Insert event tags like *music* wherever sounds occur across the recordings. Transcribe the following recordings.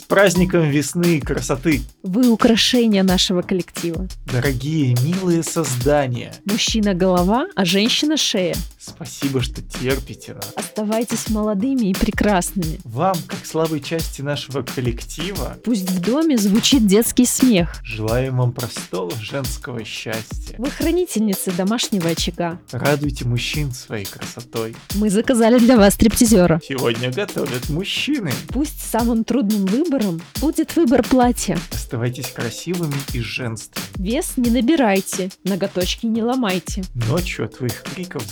С праздником весны и красоты! Вы украшение нашего коллектива. Дорогие, милые создания! Мужчина голова, а женщина шея. Спасибо, что терпите нас. Оставайтесь молодыми и прекрасными. Вам, как слабой части нашего коллектива, Пусть в доме звучит детский смех. желаем вам простого женского счастья. Вы хранительницы домашнего очага. Радуйте мужчин своей красотой. Мы заказали для вас стриптизера. Сегодня готовят мужчины. Пусть самым трудным выбором будет выбор платья. Оставайтесь красивыми и женственными. Вес не набирайте, ноготочки не ломайте. Ночью от твоих криков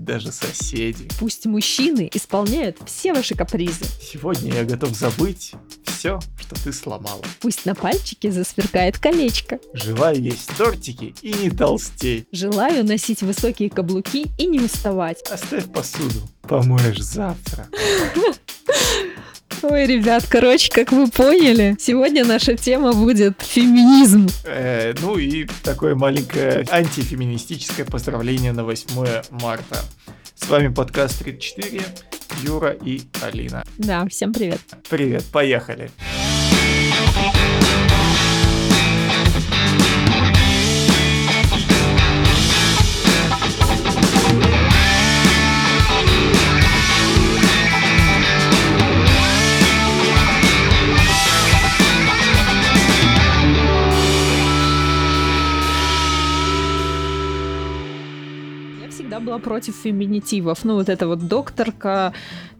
закурят даже соседи. Пусть мужчины исполняют все ваши капризы. Сегодня я готов забыть все, что ты сломала. Пусть на пальчике засверкает колечко. Желаю есть тортики и не толстеть. Желаю носить высокие каблуки и не уставать. Оставь посуду. Помоешь завтра. *laughs* Ой, ребят, короче, как вы поняли, сегодня наша тема будет феминизм. Э, ну и такое маленькое антифеминистическое поздравление на 8 марта. С вами подкаст 34, Юра и Алина. Да, всем привет. Привет, поехали. Я была против феминитивов. Ну, вот это вот докторка,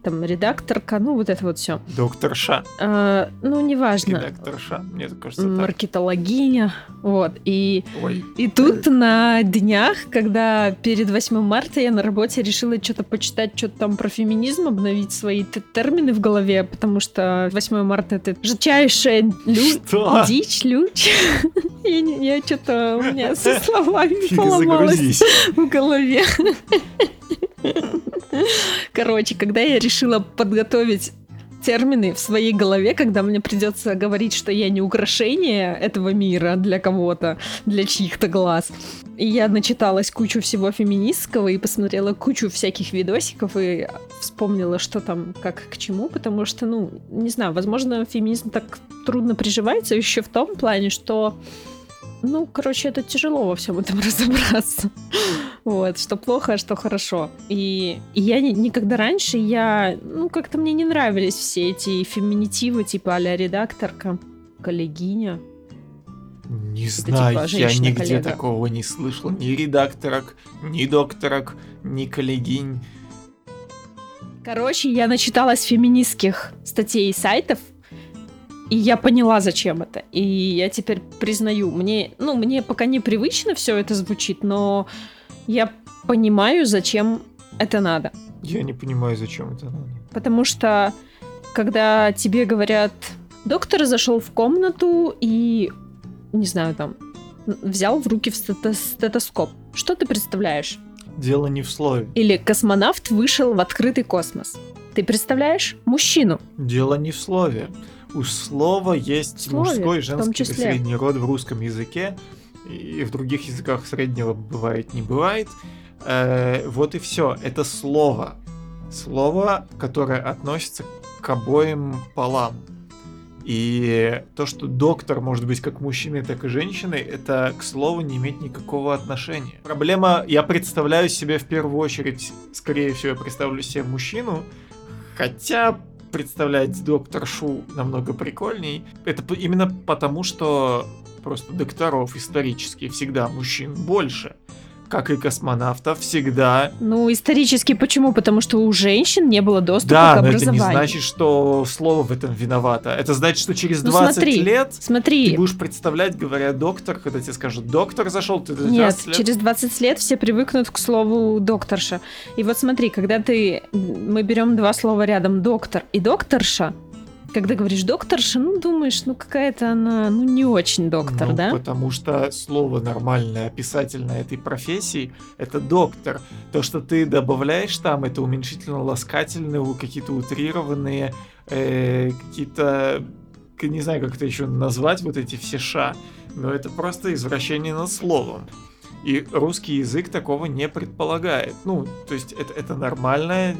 там, редакторка, ну, вот это вот все. Доктор Ша. ну, неважно. Редактор Ша, мне кажется, так. Маркетологиня. Вот. И Ой, И тут на днях, когда перед 8 марта я на работе решила что-то почитать, что-то там про феминизм, обновить свои термины в голове, потому что 8 марта это жутчайшая лю- Что? дичь, люч. *laughs* Я, я что-то у меня со *laughs* словами поломалось в голове. *laughs* *laughs* Короче, когда я решила подготовить термины в своей голове, когда мне придется говорить, что я не украшение этого мира для кого-то, для чьих-то глаз. И я начиталась кучу всего феминистского и посмотрела кучу всяких видосиков и вспомнила, что там, как к чему, потому что, ну, не знаю, возможно, феминизм так трудно приживается еще в том плане, что ну, короче, это тяжело во всем этом *laughs* разобраться. Вот, что плохо, а что хорошо. И, и я ни- никогда раньше, я, ну, как-то мне не нравились все эти феминитивы, типа а редакторка, коллегиня. Не Это знаю, типа я нигде такого не слышал. Ни редакторок, ни докторок, ни коллегинь. Короче, я начиталась феминистских статей и сайтов, и я поняла, зачем это. И я теперь признаю, мне, ну, мне пока непривычно все это звучит, но я понимаю, зачем это надо. Я не понимаю, зачем это надо. Потому что, когда тебе говорят, доктор зашел в комнату и, не знаю, там, взял в руки в стетоскоп, что ты представляешь? Дело не в слове. Или космонавт вышел в открытый космос. Ты представляешь мужчину? Дело не в слове. У слова есть слове, мужской, женский и числе. средний род в русском языке. И в других языках среднего бывает, не бывает. Э, вот и все. Это слово. Слово, которое относится к обоим полам. И то, что доктор может быть как мужчиной, так и женщиной, это к слову не имеет никакого отношения. Проблема, я представляю себе в первую очередь, скорее всего, я представлю себе мужчину, хотя представлять докторшу намного прикольней. Это именно потому, что просто докторов исторически всегда мужчин больше. Как и космонавтов всегда. Ну, исторически почему? Потому что у женщин не было доступа Да, к но это образованию. не значит, что слово в этом виновато. Это значит, что через Ну, 20 смотри, лет Смотри, ты будешь представлять, говоря доктор, когда тебе скажут, доктор зашел, ты Нет, 20 лет... через 20 лет все привыкнут к слову докторша. И вот смотри, когда ты... Мы берем два слова рядом, доктор и докторша, когда говоришь докторша, ну, думаешь, ну, какая-то она, ну, не очень доктор, Ну, да? Потому что слово нормальное, описательное этой профессии это доктор. То, что ты добавляешь там, это уменьшительно-ласкательные, какие-то утрированные, э, какие-то. Не знаю, как это еще назвать, вот эти все ша. Но это просто извращение над словом. И русский язык такого не предполагает. Ну, то есть это, это нормальное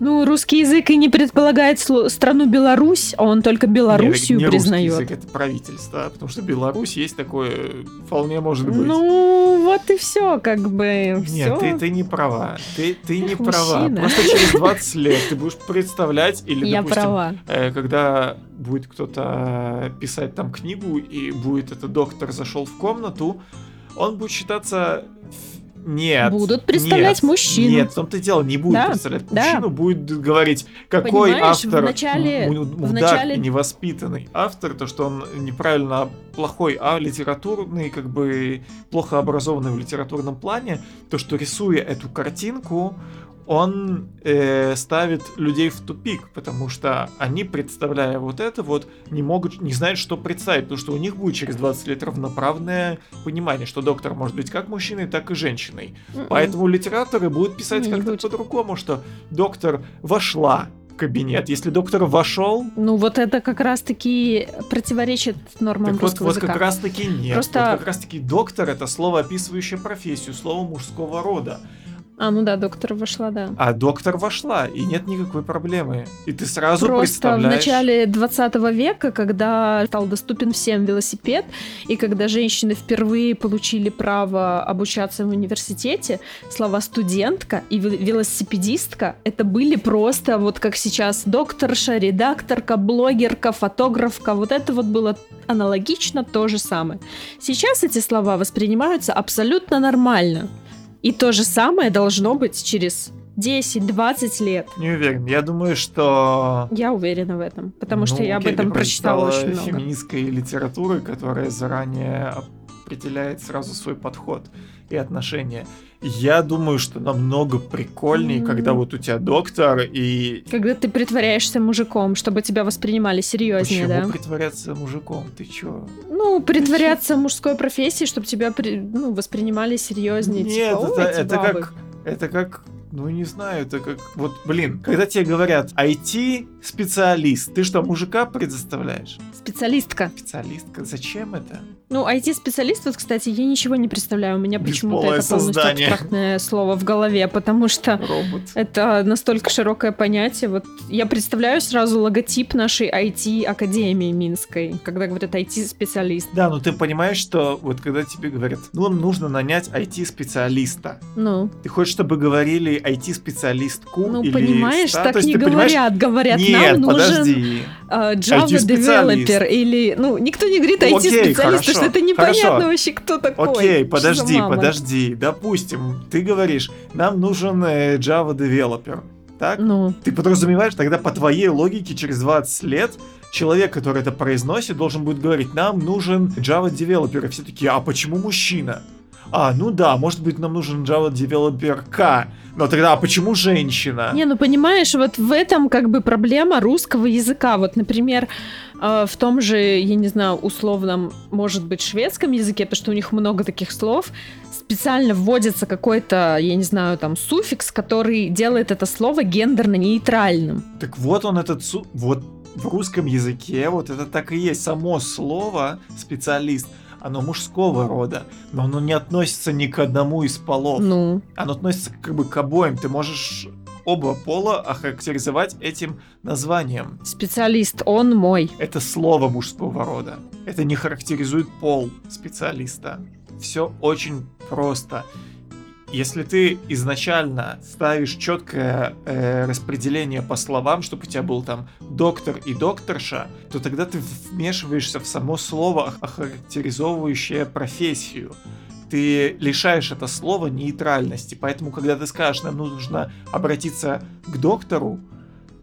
Ну, русский язык и не предполагает страну Беларусь, а он только Белоруссию не, не признает. Русский язык, это правительство, потому что Беларусь есть такое, вполне может быть. Ну, вот и все, как бы. Нет, всё. ты, ты не права. Ты, ты не Эх, права. мужчина. Просто через 20 лет ты будешь представлять, или, Я допустим, права. э, когда будет кто-то писать там книгу, и будет этот доктор зашел в комнату, он будет считаться... Нет. Будут представлять нет, мужчину. Нет, в том-то дело, не будет Да, представлять да. мужчину, будет говорить, какой Понимаешь, в автор начале- м- в мудак начале- и невоспитанный автор, то, что он неправильно плохой, а литературный, как бы плохо образованный в литературном плане, то, что рисуя эту картинку, он э, ставит людей в тупик, потому что они, представляя вот это вот, не могут, не знают, что представить, потому что у них будет через 20 лет равноправное понимание, что доктор может быть как мужчиной, так и женщиной. М-м. Поэтому литераторы будут писать как-то по-другому, что доктор вошла в кабинет. Если доктор вошел, Ну, вот это как раз-таки противоречит нормам так вот, русского вот языка. как раз таки нет. Просто- Вот как раз таки доктор это слово, описывающее профессию, слово мужского рода. А, ну да, доктор вошла, да. А доктор вошла, и нет никакой проблемы. И ты сразу Просто в представляешь... начале 20 века, когда стал доступен всем велосипед, и когда женщины впервые получили право обучаться в университете, слова студентка и ве- велосипедистка это были просто вот как сейчас докторша, редакторка, блогерка, фотографка. Вот это вот было аналогично то же самое. Сейчас эти слова воспринимаются абсолютно нормально. И то же самое должно быть через 10-20 лет. Не уверен. Я думаю, что... Я уверена в этом, потому что Ну, я об этом прочитала очень много. феминистской литературы, которая заранее определяет сразу свой подход и отношения. Я думаю, что намного прикольнее, М. когда вот у тебя доктор и... Когда ты притворяешься мужиком, чтобы тебя воспринимали серьезнее, Почему да? притворяться мужиком? Ты чё? Ну, притворяться мужской профессией, чтобы тебя при- ну, воспринимали серьезнее. Нет, типа, это, «Ой, эти это бабы». как... Это как... Ну, не знаю, это как... Вот, блин, когда тебе говорят IT-специалист, ты что, мужика предоставляешь? Специалистка. Специалистка? Зачем это? Ну, IT-специалист, вот, кстати, я ничего не представляю. У меня почему-то это полностью создание. абстрактное слово в голове, потому что Робот. это настолько широкое понятие. Вот я представляю сразу логотип нашей IT-академии Минской, когда говорят IT-специалист. Да, но ты понимаешь, что вот когда тебе говорят, ну, нужно нанять IT-специалиста. Ну, Ты хочешь, чтобы говорили IT-специалистку ну или понимаешь, ста? так То есть не ты понимаешь- говорят. Говорят, Нет, нам нужен подожди. а, Java. Developer или... Ну, никто не говорит IT-специалист, потому что это непонятно хорошо. вообще, кто такой. Окей, подожди, подожди. Допустим, ты говоришь, нам нужен э, Java Developer. Так? Ну, Ты подразумеваешь, тогда по твоей логике через 20 лет человек, который это произносит, должен будет говорить, нам нужен Java Developer. И все такие, а почему мужчина? А, ну да, может быть нам нужен Java Developer К. Но тогда, а почему женщина? Не, ну понимаешь, вот в этом как бы проблема русского языка. Вот, например, э, в том же, я не знаю, условном, может быть, шведском языке, потому что у них много таких слов, специально вводится какой-то, я не знаю, там, суффикс, который делает это слово гендерно-нейтральным. Так вот он этот... су- Вот в русском языке вот это так и есть. Само слово специалист, оно мужского рода, но оно не относится ни к одному из полов. Ну, Оно относится как бы к обоим. Ты можешь оба пола охарактеризовать этим названием. специалист, он мой. Это слово мужского рода. Это не характеризует пол специалиста. Все очень просто. Если ты изначально ставишь четкое э, распределение по словам, чтобы у тебя был там доктор и докторша, то тогда ты вмешиваешься в само слово, охарактеризовывающее профессию. Ты лишаешь это слово нейтральности. Поэтому, когда ты скажешь, нам нужно обратиться к доктору,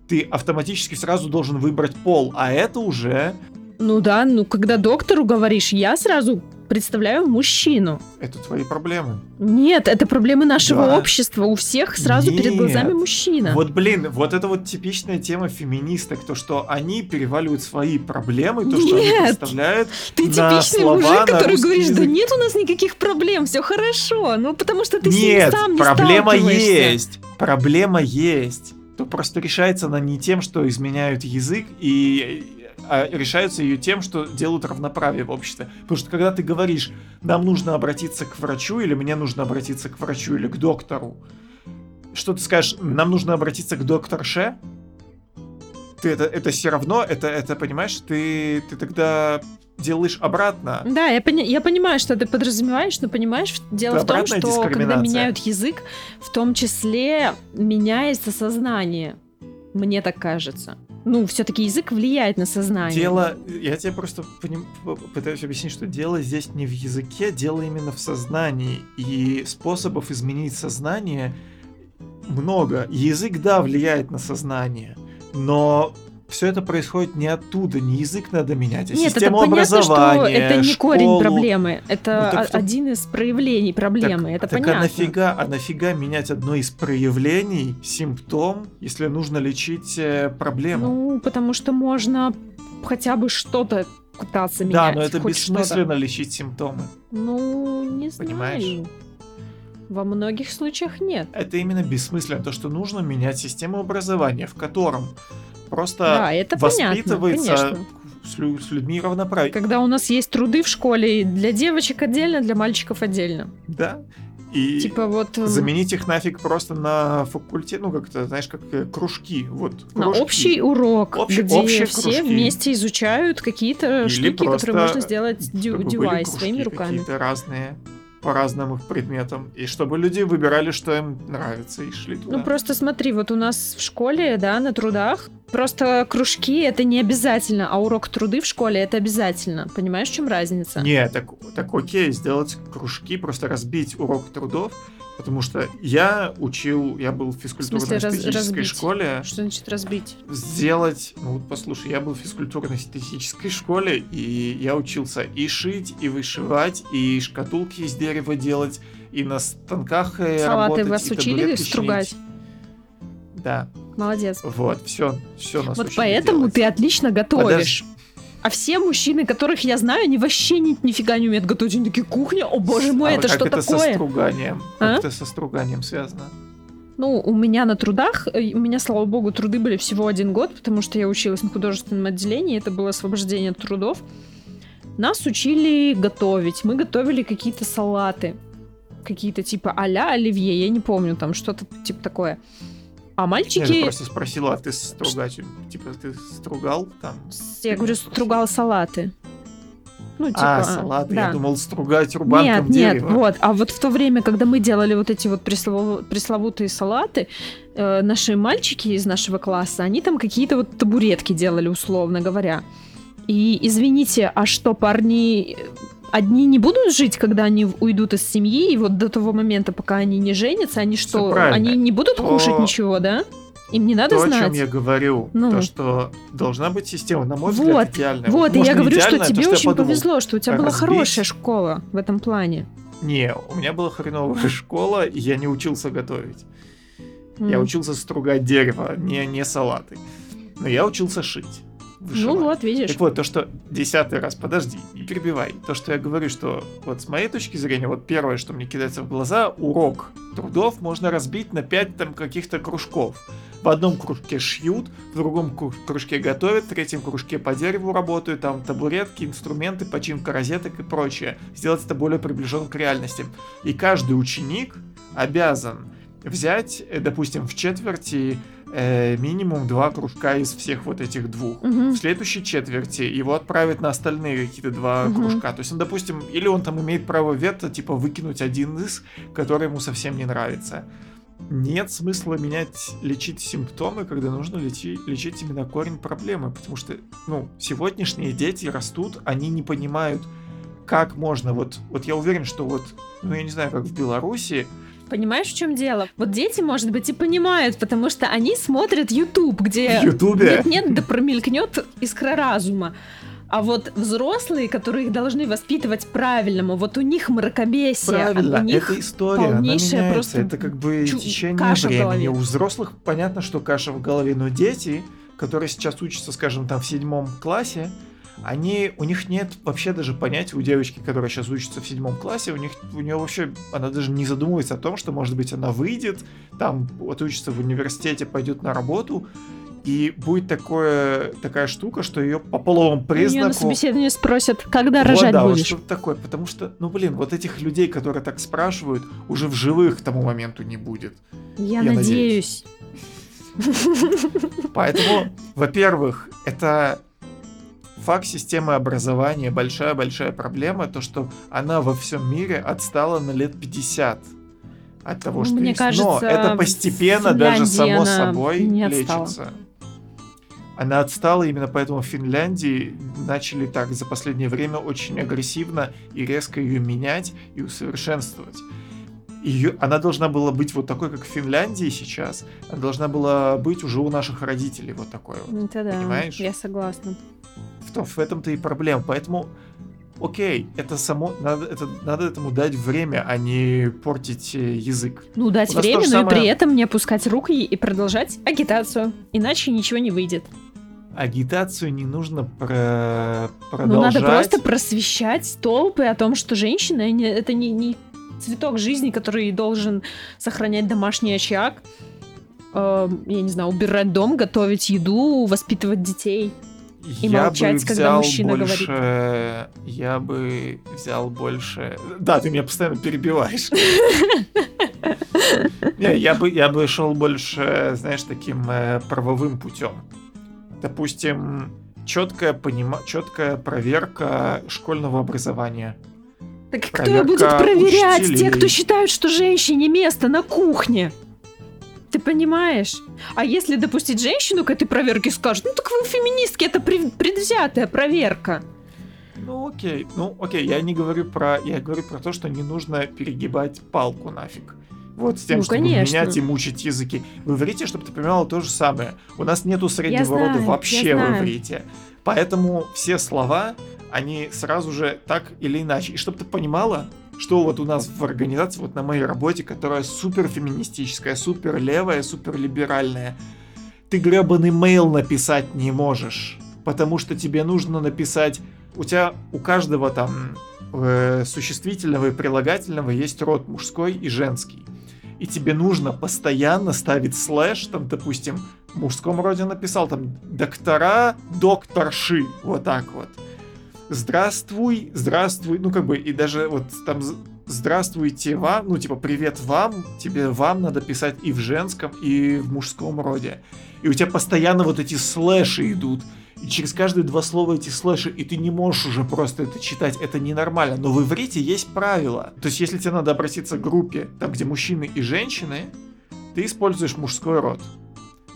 ты автоматически сразу должен выбрать пол, а это уже Ну да, ну когда доктору говоришь, я сразу представляю мужчину. это твои проблемы. Нет, это проблемы нашего Да. общества. У всех сразу перед Нет. глазами мужчина. Вот, блин, вот это вот типичная тема феминисток, то, что они переваливают свои проблемы, то, что они Нет. представляют. Ты на типичный слова, мужик, который говоришь, да язык. нет у нас никаких проблем, все хорошо. Ну, потому что ты с ними Нет, сам не проблема есть. Проблема есть. То просто решается она не тем, что изменяют язык, и а решаются ее тем, что делают равноправие в обществе. Потому что когда ты говоришь, нам нужно обратиться к врачу, или мне нужно обратиться к врачу или к доктору, что ты скажешь, нам нужно обратиться к докторше? Ты это, это все равно, это, это понимаешь, ты, ты тогда делаешь обратно. Да, я, пони- я понимаю, что ты подразумеваешь, но понимаешь, дело Это в том, что когда меняют язык, в том числе меняется сознание. Мне так кажется. Ну, все-таки язык влияет на сознание. Дело, я тебе просто поним- пытаюсь объяснить, что дело здесь не в языке, дело именно в сознании. И способов изменить сознание много. Язык, да, влияет на сознание, но все это происходит не оттуда, не язык надо менять, а Нет, это систему понятно, что образования, это не корень школу. проблемы, это Ну, так один из проявлений проблемы, это так понятно. а нафига, а нафига менять одно из проявлений, симптом, если нужно лечить э, проблему? Ну, потому что можно хотя бы что-то пытаться да, менять. но это бессмысленно лечить симптомы. Ну, не знаю. Понимаешь? Во многих случаях нет. Это именно бессмысленно, то, что нужно менять систему образования, в котором просто Да, это понятно, воспитывается конечно. с, лю- с людьми равноправие. Когда у нас есть труды в школе для девочек отдельно, для мальчиков отдельно. Да. И Типа вот эм, заменить их нафиг просто на факультет, ну как-то, знаешь, как э, кружки. Вот, на кружки. общий урок, Общий- где общие все кружки. вместе изучают какие-то Или штуки, которые можно сделать дю- девайс своими руками. какие-то разные по разным их предметам. И чтобы люди выбирали, что им нравится, и шли туда. Ну просто смотри, вот у нас в школе, да, на трудах, просто кружки это не обязательно, а урок труды в школе это обязательно. Понимаешь, в чем разница? Не, так, так окей, сделать кружки, просто разбить урок трудов, потому что я учил, я был в раз- физкультурно-эстетической разбить? школе, Что значит разбить? сделать, ну вот послушай, я был в физкультурно-эстетической школе, и я учился и шить, и вышивать, и шкатулки из дерева делать, и на станках э, Салаты работать, вас и учили стругать? чинить. Да, Молодец. вот, все, все нас Вот поэтому делать. ты отлично готовишь. А все мужчины, которых я знаю, они вообще ни, нифига не умеют готовить. Они такие, кухня, о боже мой, А это что это со такое? струганием? А? Как это со струганием связано? Ну, у меня на трудах, э, у меня, слава богу, труды были всего один год, потому что я училась на художественном отделении, это было освобождение от трудов. Нас учили готовить, мы готовили какие-то салаты, какие-то типа а-ля оливье, я не помню, там что-то типа такое. А Я же мальчики, просто спросила, а ты стругать, типа ты стругал там? я говорю, стругал салаты. Ну, а, типа, салаты, да. я думал стругать рубанком Нет, нет, дерева. вот. А вот в то время, когда мы делали вот эти вот преслов- пресловутые салаты, э, наши мальчики из нашего класса, они там какие-то вот табуретки делали, условно говоря. И извините, а что, парни одни не будут жить, когда они уйдут из семьи, и вот до того момента, пока они не женятся, они что, они не будут То- кушать ничего, да? Им не надо То, о знать. чем я говорю, Ну. то, что должна быть система, на мой Вот, взгляд, идеальная. Вот, и Может, я не говорю, что то, тебе я очень подумал, повезло, что у тебя была разбить- хорошая школа в этом плане. Не, у меня была хреновая *laughs* школа, и я не учился готовить. Я учился стругать дерево, не, не салаты. Но я учился шить. Ну вышивать. вот, видишь. Так вот, то, что десятый раз, подожди, не перебивай. То, что я говорю, что вот с моей точки зрения, вот первое, что мне кидается в глаза, урок трудов можно разбить на пять там каких-то кружков. В одном кружке шьют, в другом кру- кружке готовят, в третьем кружке по дереву работают, там табуретки, инструменты, починка розеток и прочее. Сделать это более приближенным к реальности. И каждый ученик обязан взять, э, допустим, в четверти э, минимум два кружка из всех вот этих двух. Мгм. В следующей четверти его отправят на остальные какие-то два Мгм. кружка. То есть он, допустим, или он там имеет право вето, типа выкинуть один из, который ему совсем не нравится. Нет смысла менять, лечить симптомы, когда нужно лечи- лечить именно корень проблемы, потому что, ну, сегодняшние дети растут, они не понимают, как можно, вот, вот я уверен, что вот, ну, я не знаю, как в Беларуси, Понимаешь, в чем дело? Вот дети, может быть, и понимают, потому что они смотрят YouTube, где в Ютубе... нет, да промелькнет искра разума. А вот взрослые, которые их должны воспитывать правильному, вот у них мракобесие, а Правильно, у них это история, она полнейшая меняется, просто это как бы чу- течение каша времени. У взрослых понятно, что каша в голове, но дети, которые сейчас учатся, скажем, там в седьмом классе, они, у них нет вообще даже понятия, у девочки, которая сейчас учится в седьмом классе, у них, у нее вообще, она даже не задумывается о том, что, может быть, она выйдет, там, отучится в университете, пойдет на работу, И будет такое, такая штука, что ее по половому Меня признаку... на собеседовании спросят, когда Вот, рожать да, вот будешь. что-то такое. Потому что, ну блин, вот этих людей, которые так спрашивают, уже в живых к тому моменту не будет. Я, я надеюсь. Поэтому, во-первых, это факт системы образования большая-большая проблема, то, что она во всем мире отстала на лет 50 от того, Ну, что мне есть. Но кажется, это постепенно, даже само собой, не лечится. Она отстала, именно поэтому в Финляндии начали так за последнее время очень агрессивно и резко ее менять и усовершенствовать. Ее, она должна была быть вот такой, как в Финляндии сейчас. Она должна была быть уже у наших родителей вот такой вот. Это да, Понимаешь? я согласна. В, том, в этом-то и проблема. Поэтому, окей, это само, надо, это, надо этому дать время, а не портить э, язык. Ну, дать время, но же и при самое- этом не опускать руки и продолжать агитацию. Иначе ничего не выйдет. Агитацию не нужно про- Ну, продолжать. надо просто просвещать толпы о том, что женщина они- это не, не цветок жизни, который должен сохранять домашний очаг. э, я не знаю, убирать дом, готовить еду, воспитывать детей. и я молчать, бы когда взял мужчина больше... Я бы взял больше... Да, ты меня постоянно перебиваешь. *laughs* Не, я бы, я бы шел больше, знаешь, таким э, правовым путем. Допустим, четкая, понима... четкая проверка школьного образования. Так кто Проверка будет проверять учителей. тех, кто считают, что женщине место на кухне? Ты понимаешь? А если допустить женщину к этой проверке, скажут, ну так вы феминистки, это пред- предвзятая проверка. Ну окей, ну окей, я не говорю про... Я говорю про то, что не нужно перегибать палку нафиг. Вот с тем, Ну, чтобы конечно. менять и мучить языки. В иврите, чтобы ты понимала, то же самое. У нас нету среднего знаю, рода я вообще в знаю. иврите. Поэтому все слова, они сразу же так или иначе. И чтобы ты понимала, что вот у нас в организации, вот на моей работе, которая супер феминистическая, супер левая, супер либеральная, ты гребаный мейл написать не можешь. Потому что тебе нужно написать... У тебя, у каждого там э, существительного и прилагательного есть род мужской и женский. И тебе нужно постоянно ставить слэш, там, допустим, в мужском роде написал, там, доктора, докторши, вот так вот. Здравствуй, здравствуй, ну как бы, и даже вот там здравствуйте вам, ну типа привет вам, тебе вам надо писать и в женском, и в мужском роде. И у тебя постоянно вот эти слэши идут. И через каждые два слова эти слэши, и ты не можешь уже просто это читать, это ненормально. Но в иврите есть правила. То есть, если тебе надо обратиться к группе, там, где мужчины и женщины, ты используешь мужской род.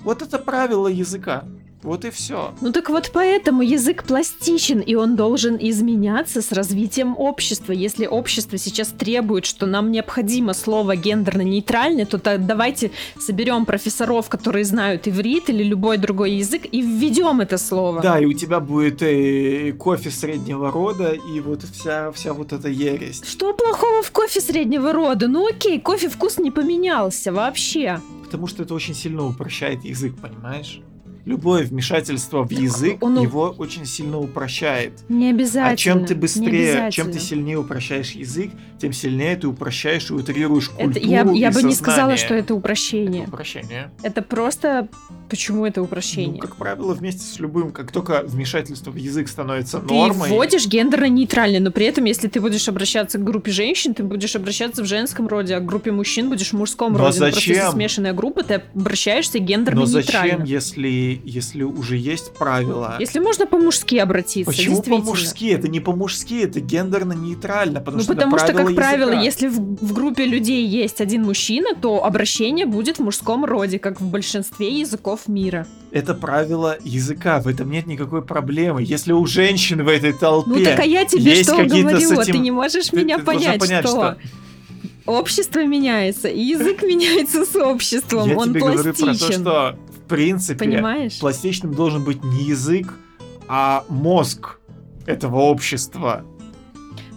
Вот это правило языка. Вот и все. Ну так вот поэтому язык пластичен, и он должен изменяться с развитием общества. Если общество сейчас требует, что нам необходимо слово гендерно-нейтральное, то та- давайте соберем профессоров, которые знают иврит или любой другой язык, и введем это слово. Да, и у тебя будет э, кофе среднего рода, и вот вся, вся вот эта ересь. Что плохого в кофе среднего рода? Ну окей, кофе вкус не поменялся вообще. Потому что это очень сильно упрощает язык, понимаешь? Любое вмешательство в язык он у- его очень сильно упрощает. Не обязательно. А чем ты быстрее, чем ты сильнее упрощаешь язык, тем сильнее ты упрощаешь и утрируешь культуру Это, я я и бы не сказала, сознание. что это упрощение. Упрощение. Это просто... Почему это Ну, упрощение? как правило, вместе с любым, как только вмешательство в язык становится Ты нормой, вводишь гендерно-нейтрально, но при этом, если ты будешь обращаться к группе женщин, ты будешь обращаться в женском роде, а к группе мужчин будешь в мужском Но роде. Ну, Просто если зачем? смешанная группа, ты обращаешься но гендерно-нейтрально. зачем, если, если уже есть правила? Если можно по-мужски обратиться, Почему по-мужски? Это не по-мужски, это гендерно-нейтрально, потому Ну, что потому что, как правило правило, языка. если в, в группе людей есть один мужчина, то обращение будет в мужском роде, как в большинстве языков мира. Это правило языка, в этом нет никакой проблемы. Если у женщин в этой толпе... Ну так а я тебе есть что с этим- Ты не можешь ты- меня ты понять, понять, что... Общество меняется, и язык *laughs* меняется с обществом, Я он тебе говорю про то, пластичен. что принципе Понимаешь? пластичным должен быть не язык, а мозг этого общества.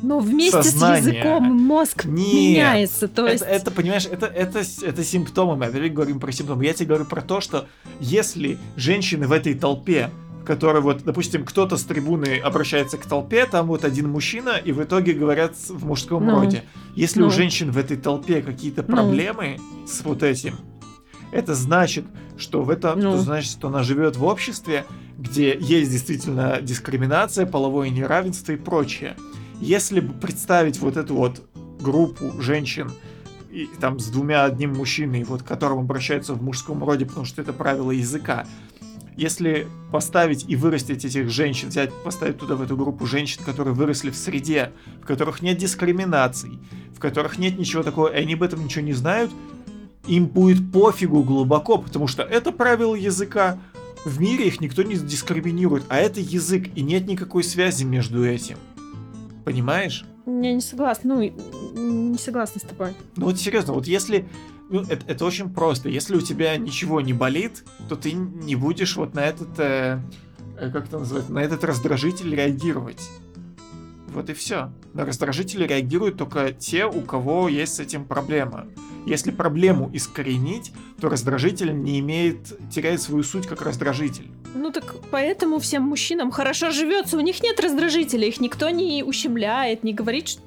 Но вместе сознание. с языком мозг Нет. меняется. То есть... Это, это, понимаешь, это, это, это симптомы. Мы опять говорим про симптомы. Я тебе говорю про то, что если женщины в этой толпе, в которой вот, допустим, кто-то с трибуны обращается к толпе, там вот один мужчина, и в итоге говорят в мужском Ну. роде. Если Ну. у женщин в этой толпе какие-то Ну. проблемы с вот этим, это значит, что в этом, Ну. то значит, что она живет в обществе, где есть действительно дискриминация, половое неравенство и прочее. Если бы представить вот эту вот группу женщин, и, там с двумя одним мужчиной, вот к которым обращаются в мужском роде, потому что это правило языка, если поставить и вырастить этих женщин, взять, поставить туда в эту группу женщин, которые выросли в среде, в которых нет дискриминаций, в которых нет ничего такого, и они об этом ничего не знают, им будет пофигу глубоко, потому что это правило языка. В мире их никто не дискриминирует, а это язык, и нет никакой связи между этим. Понимаешь? Я не согласна, ну, не согласна с тобой. Ну вот серьезно, вот если... Ну, это, это очень просто. Если у тебя ничего не болит, то ты не будешь вот на этот... э, э, как это называется? На этот раздражитель реагировать. Вот и все. На раздражители реагируют только те, у кого есть с этим проблема. Если проблему искоренить, то раздражитель не имеет, теряет свою суть как раздражитель. Ну так поэтому всем мужчинам хорошо живется, у них нет раздражителя, их никто не ущемляет, не говорит, что...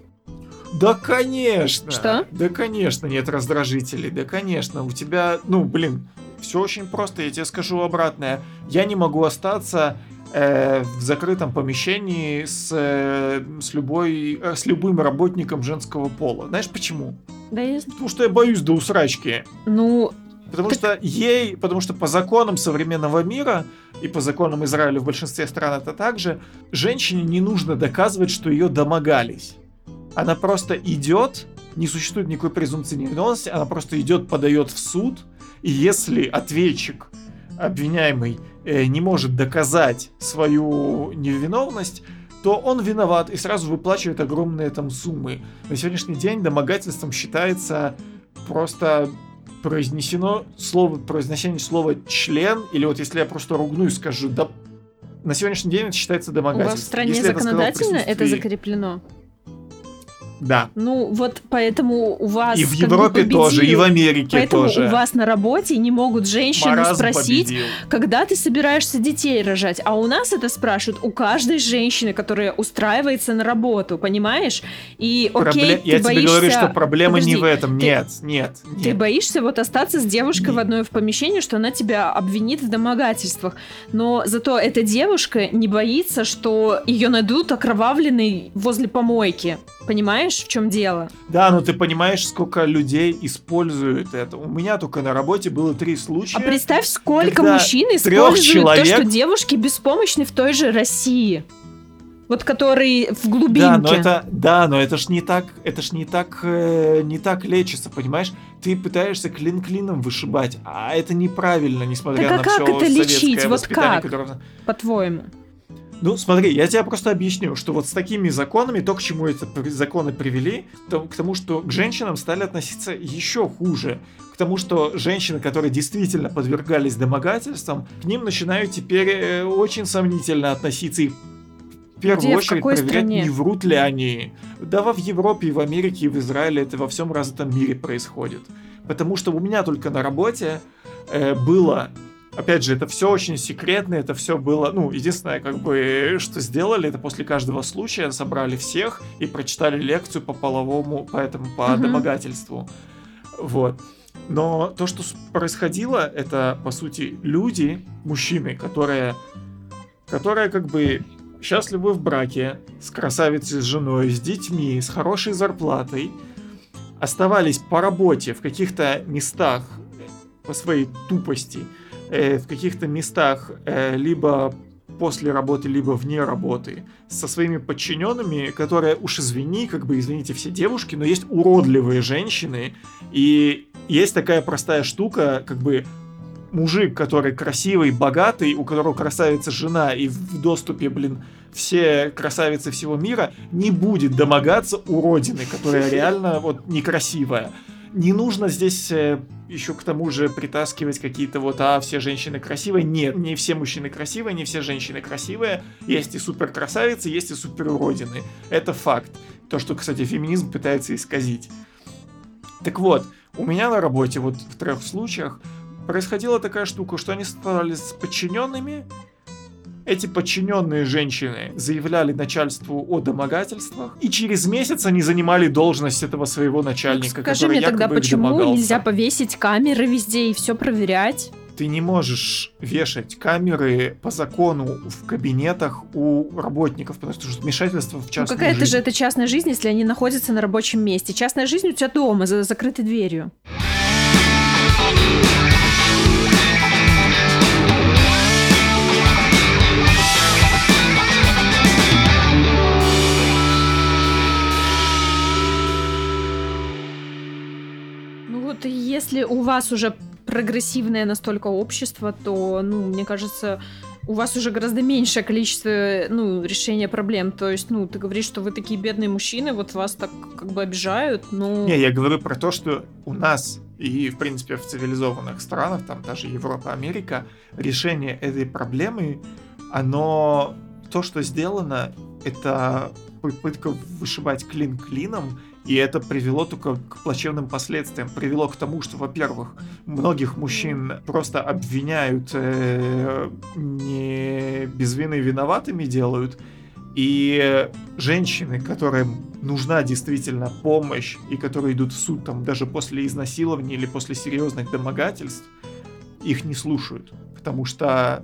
Да, конечно. Что? Да, конечно, нет раздражителей. Да, конечно. У тебя, ну, блин, все очень просто. Я тебе скажу обратное. Я не могу остаться э, в закрытом помещении с, э, с, любой, э, с любым работником женского пола. Знаешь почему? Да я... Потому что я боюсь до усрачки. Ну, Потому что ей, потому что по законам современного мира и по законам Израиля в большинстве стран это также, женщине не нужно доказывать, что ее домогались. Она просто идет, не существует никакой презумпции невиновности, она просто идет, подает в суд, и если ответчик, обвиняемый, э, не может доказать свою невиновность, то он виноват и сразу выплачивает огромные там суммы. На сегодняшний день домогательством считается просто произнесено слово, произношение слова член, или вот если я просто ругну и скажу, да, на сегодняшний день это считается у домогательством. вас в стране Если это законодательно это присутствии- закреплено. Да. Ну, вот поэтому у вас... И в Европе тоже, и в Америке Поэтому тоже. у вас на работе не могут женщины Маразм спросить, победил. когда ты собираешься детей рожать. А у нас это спрашивают у каждой женщины, которая устраивается на работу, понимаешь? И окей, Пробле- ты Я тебе боишься... говорю, что проблема не Подожди, в этом. ты- Нет, нет, Ты нет. боишься вот остаться с девушкой Не- в одной в помещении, что она тебя обвинит в домогательствах. Но зато эта девушка не боится, что ее найдут окровавленной возле помойки. Понимаешь, в чем дело? Да, но ты понимаешь, сколько людей используют это. У меня только на работе было три случая. А представь, сколько мужчин используют то, человек- что девушки беспомощны в той же России. Вот который в глубинке. Да, но это, да, но это ж не так, это ж не так, э, не так лечится, понимаешь? Ты пытаешься клин клином вышибать, а это неправильно, несмотря Так а на как все это лечить? Вот как? которое- По-твоему. Ну, смотри, я тебе просто объясню, что вот с такими законами, то, к чему эти законы привели, то, к тому, что к женщинам стали относиться еще хуже. К тому, что женщины, которые действительно подвергались домогательствам, к ним начинают теперь э, очень сомнительно относиться и в первую Где, в очередь какой проверять, стране? не врут ли они. Да во в Европе, и в Америке, и в Израиле это во всем развитом мире происходит. Потому что у меня только на работе э, было Опять же, это все очень секретно, это все было, ну, единственное, как бы, что сделали, это после каждого случая собрали всех и прочитали лекцию по половому, по этому, по Мгм. домогательству. Вот. Но то, что происходило, это, по сути, люди, мужчины, которые, которые, как бы, счастливы в браке, с красавицей, с женой, с детьми, с хорошей зарплатой, оставались по работе в каких-то местах по своей тупости, э, в каких-то местах э, либо после работы, либо вне работы, со своими подчиненными, которые, уж извини, как бы извините все девушки, но есть уродливые женщины, и есть такая простая штука, как бы мужик, который красивый, богатый, у которого красавица жена и в доступе, блин, все красавицы всего мира, не будет домогаться уродины, которая реально вот некрасивая. Не нужно здесь э, еще к тому же притаскивать какие-то вот, а, все женщины красивые. Нет, не все мужчины красивые, не все женщины красивые. Есть и супер красавицы, есть и супер уродины. Это факт. То, что, кстати, феминизм пытается исказить. Так вот, у меня на работе вот в трех случаях происходила такая штука, что они стали с подчиненными. Эти подчиненные женщины заявляли начальству о домогательствах, и через месяц они занимали должность этого своего начальника, Скажи мне тогда, почему домогался. нельзя повесить камеры везде и все проверять? ты не можешь вешать камеры по закону в кабинетах у работников, потому что вмешательство в частную ну, какая-то жизнь. же это частная жизнь, если они находятся на рабочем месте. Частная жизнь у тебя дома, за закрытой дверью. Если у вас уже прогрессивное настолько общество, то, ну, мне кажется, у вас уже гораздо меньшее количество, ну, решения проблем. То есть, ну, ты говоришь, что вы такие бедные мужчины, вот вас так как бы обижают, ну... Не, я говорю про то, что у нас и, в принципе, в цивилизованных странах, там даже Европа, Америка, решение этой проблемы, оно... То, что сделано, это попытка вышибать клин клином, и это привело только к плачевным последствиям. Привело к тому, что, во-первых, многих мужчин просто обвиняют, э, не без вины виноватыми делают, и женщины, которым нужна действительно помощь, и которые идут в суд там даже после изнасилования или после серьезных домогательств, их не слушают. Потому что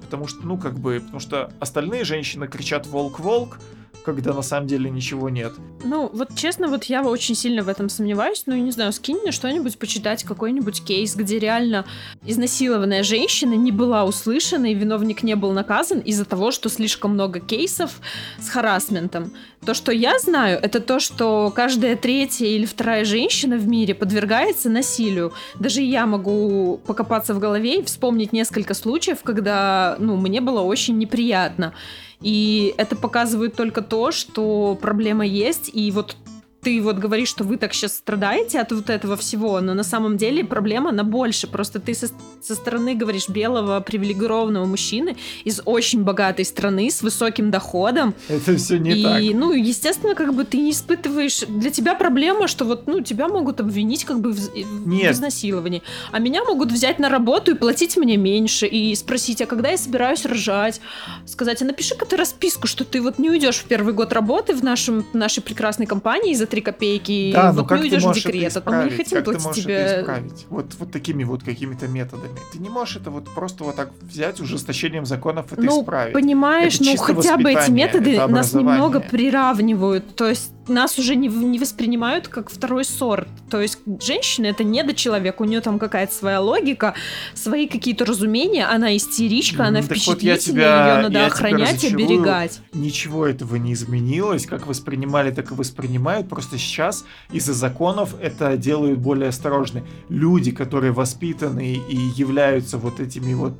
потому что, ну, как бы, потому что остальные женщины кричат «волк-волк», когда на самом деле ничего нет. Ну, вот честно, вот я очень сильно в этом сомневаюсь. Ну, не знаю, скинь мне что-нибудь почитать, какой-нибудь кейс, где реально изнасилованная женщина не была услышана и виновник не был наказан из-за того, что слишком много кейсов с харасментом. То, что я знаю, это то, что каждая третья или вторая женщина в мире подвергается насилию. Даже я могу покопаться в голове и вспомнить несколько случаев, когда, ну, мне было очень неприятно. И это показывает только то, что проблема есть, и вот ты вот говоришь, что вы так сейчас страдаете от вот этого всего, но на самом деле проблема на больше. Просто ты со, со стороны, говоришь, белого привилегированного мужчины из очень богатой страны с высоким доходом. Это все не и, так. ну, естественно, как бы ты не испытываешь... Для тебя проблема, что вот, ну, тебя могут обвинить как бы в, Нет. в изнасиловании. А меня могут взять на работу и платить мне меньше. И спросить, а когда я собираюсь рожать? Сказать, а напиши-ка ты расписку, что ты вот не уйдешь в первый год работы в нашем, нашей прекрасной компании из-за 3 копейки, да, ну вот мы уйдешь в декрет, а то мы не хотим как платить ты тебе... это исправить? Вот, вот такими вот какими-то методами. Ты не можешь это вот просто вот так взять ужесточением законов это ну, исправить. понимаешь, это ну хотя бы эти методы нас немного приравнивают. То есть нас уже не, не воспринимают как второй сорт. То есть женщина это недочеловек, у нее там какая-то своя логика, свои какие-то разумения, она истеричка, она так впечатлительная, вот тебя, ее надо я охранять и оберегать. Ничего этого не изменилось, как воспринимали, так и воспринимают, просто сейчас из-за законов это делают более осторожны. Люди, которые воспитаны и являются вот этими вот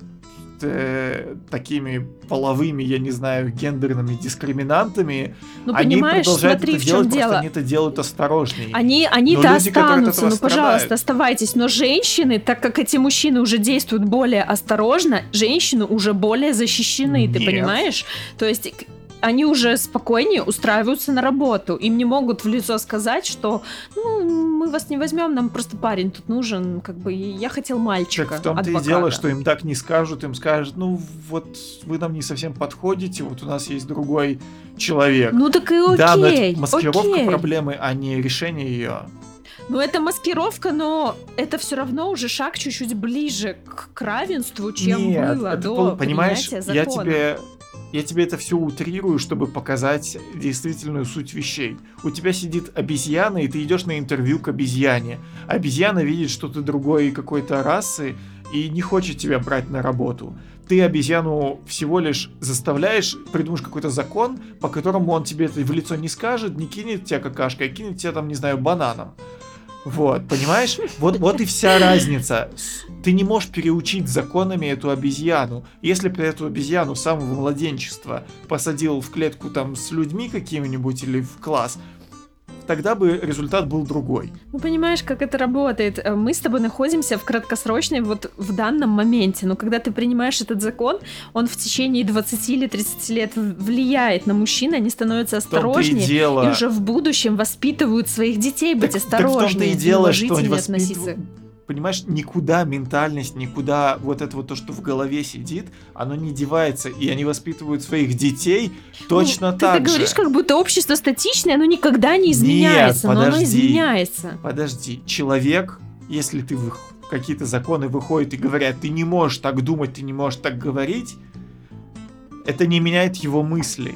э, такими половыми, я не знаю, гендерными дискриминантами, ну, они понимаешь, продолжают смотри, это в делать, чем просто дело. они это делают осторожнее. Они, они-то люди, останутся, ну, страдают. пожалуйста, оставайтесь. Но женщины, так как эти мужчины уже действуют более осторожно, женщины уже более защищены, ты Нет. понимаешь? То есть они уже спокойнее устраиваются на работу. Им не могут в лицо сказать, что ну, мы вас не возьмем, нам просто парень тут нужен, как бы я хотел мальчика. Так в том-то и адвоката». дело, что им так не скажут, им скажут, ну вот вы нам не совсем подходите, вот у нас есть другой человек. Ну так и окей, да, но это маскировка окей. проблемы, а не решение ее. Ну, это маскировка, но это все равно уже шаг чуть-чуть ближе к, к равенству, чем Нет, было это до пол- понимаешь, принятия я закона. тебе я тебе это все утрирую, чтобы показать действительную суть вещей. У тебя сидит обезьяна, и ты идешь на интервью к обезьяне. Обезьяна видит, что ты другой какой-то расы и не хочет тебя брать на работу. Ты обезьяну всего лишь заставляешь, придумаешь какой-то закон, по которому он тебе это в лицо не скажет, не кинет тебя какашкой, а кинет тебя там, не знаю, бананом. Вот, понимаешь? Вот, вот и вся разница. Ты не можешь переучить законами эту обезьяну. Если бы эту обезьяну с самого младенчества посадил в клетку там с людьми какими-нибудь или в класс, тогда бы результат был другой. Ну, понимаешь, как это работает? Э, Мы с тобой находимся в краткосрочной, вот в данном моменте. Но когда ты принимаешь этот закон, он в течение 20 или 30 лет влияет на мужчин, они становятся том-то и осторожнее. дело. И уже в будущем воспитывают своих детей быть Так- так в том-то осторожнее, и дело, что они воспитывают... Понимаешь, никуда ментальность, никуда вот это вот то, что в голове сидит, оно не девается, и они воспитывают своих детей точно Ну, так ты, ты же. говоришь, как будто общество статичное, оно никогда не изменяется, но оно подожди. изменяется. Подожди, человек, если ты, вых- какие-то законы выходят и говорят, ты не можешь так думать, ты не можешь так говорить, это не меняет его мысли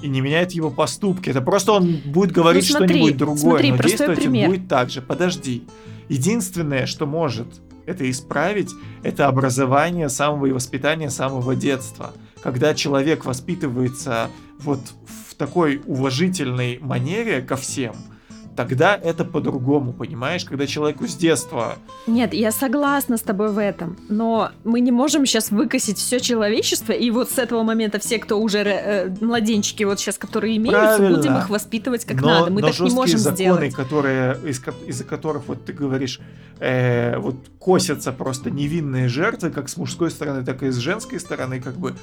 и не меняет его поступки. Это просто он будет говорить ну, что-нибудь другое, смотри, но действовать пример. он будет так же. Подожди. Единственное, что может это исправить, это образование самого и воспитание самого детства. Когда человек воспитывается вот в такой уважительной манере ко всем – тогда это по-другому, понимаешь? Когда человеку с детства... Нет, я согласна с тобой в этом, но мы не можем сейчас выкосить все человечество, и вот с этого момента все, кто уже э, младенчики, вот сейчас, которые имеются, Правильно. будем их воспитывать как но, надо. Мы но так не можем законы, сделать. которые, из, из-за которых, вот ты говоришь, э, вот косятся просто невинные жертвы, как с мужской стороны, так и с женской стороны, как бы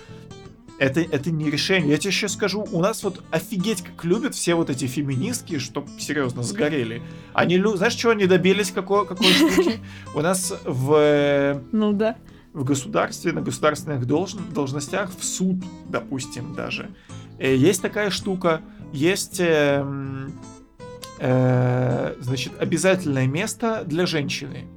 это, это не решение. Я тебе сейчас скажу, у нас вот офигеть как любят все вот эти феминистки, чтоб серьезно сгорели. Они, знаешь, чего они добились, какой, какой *laughs* штуки? У нас в... Ну да. В государстве, на государственных должн... должностях, в суд, допустим, даже, э, есть такая штука, есть, э, э, значит, обязательное место для женщины.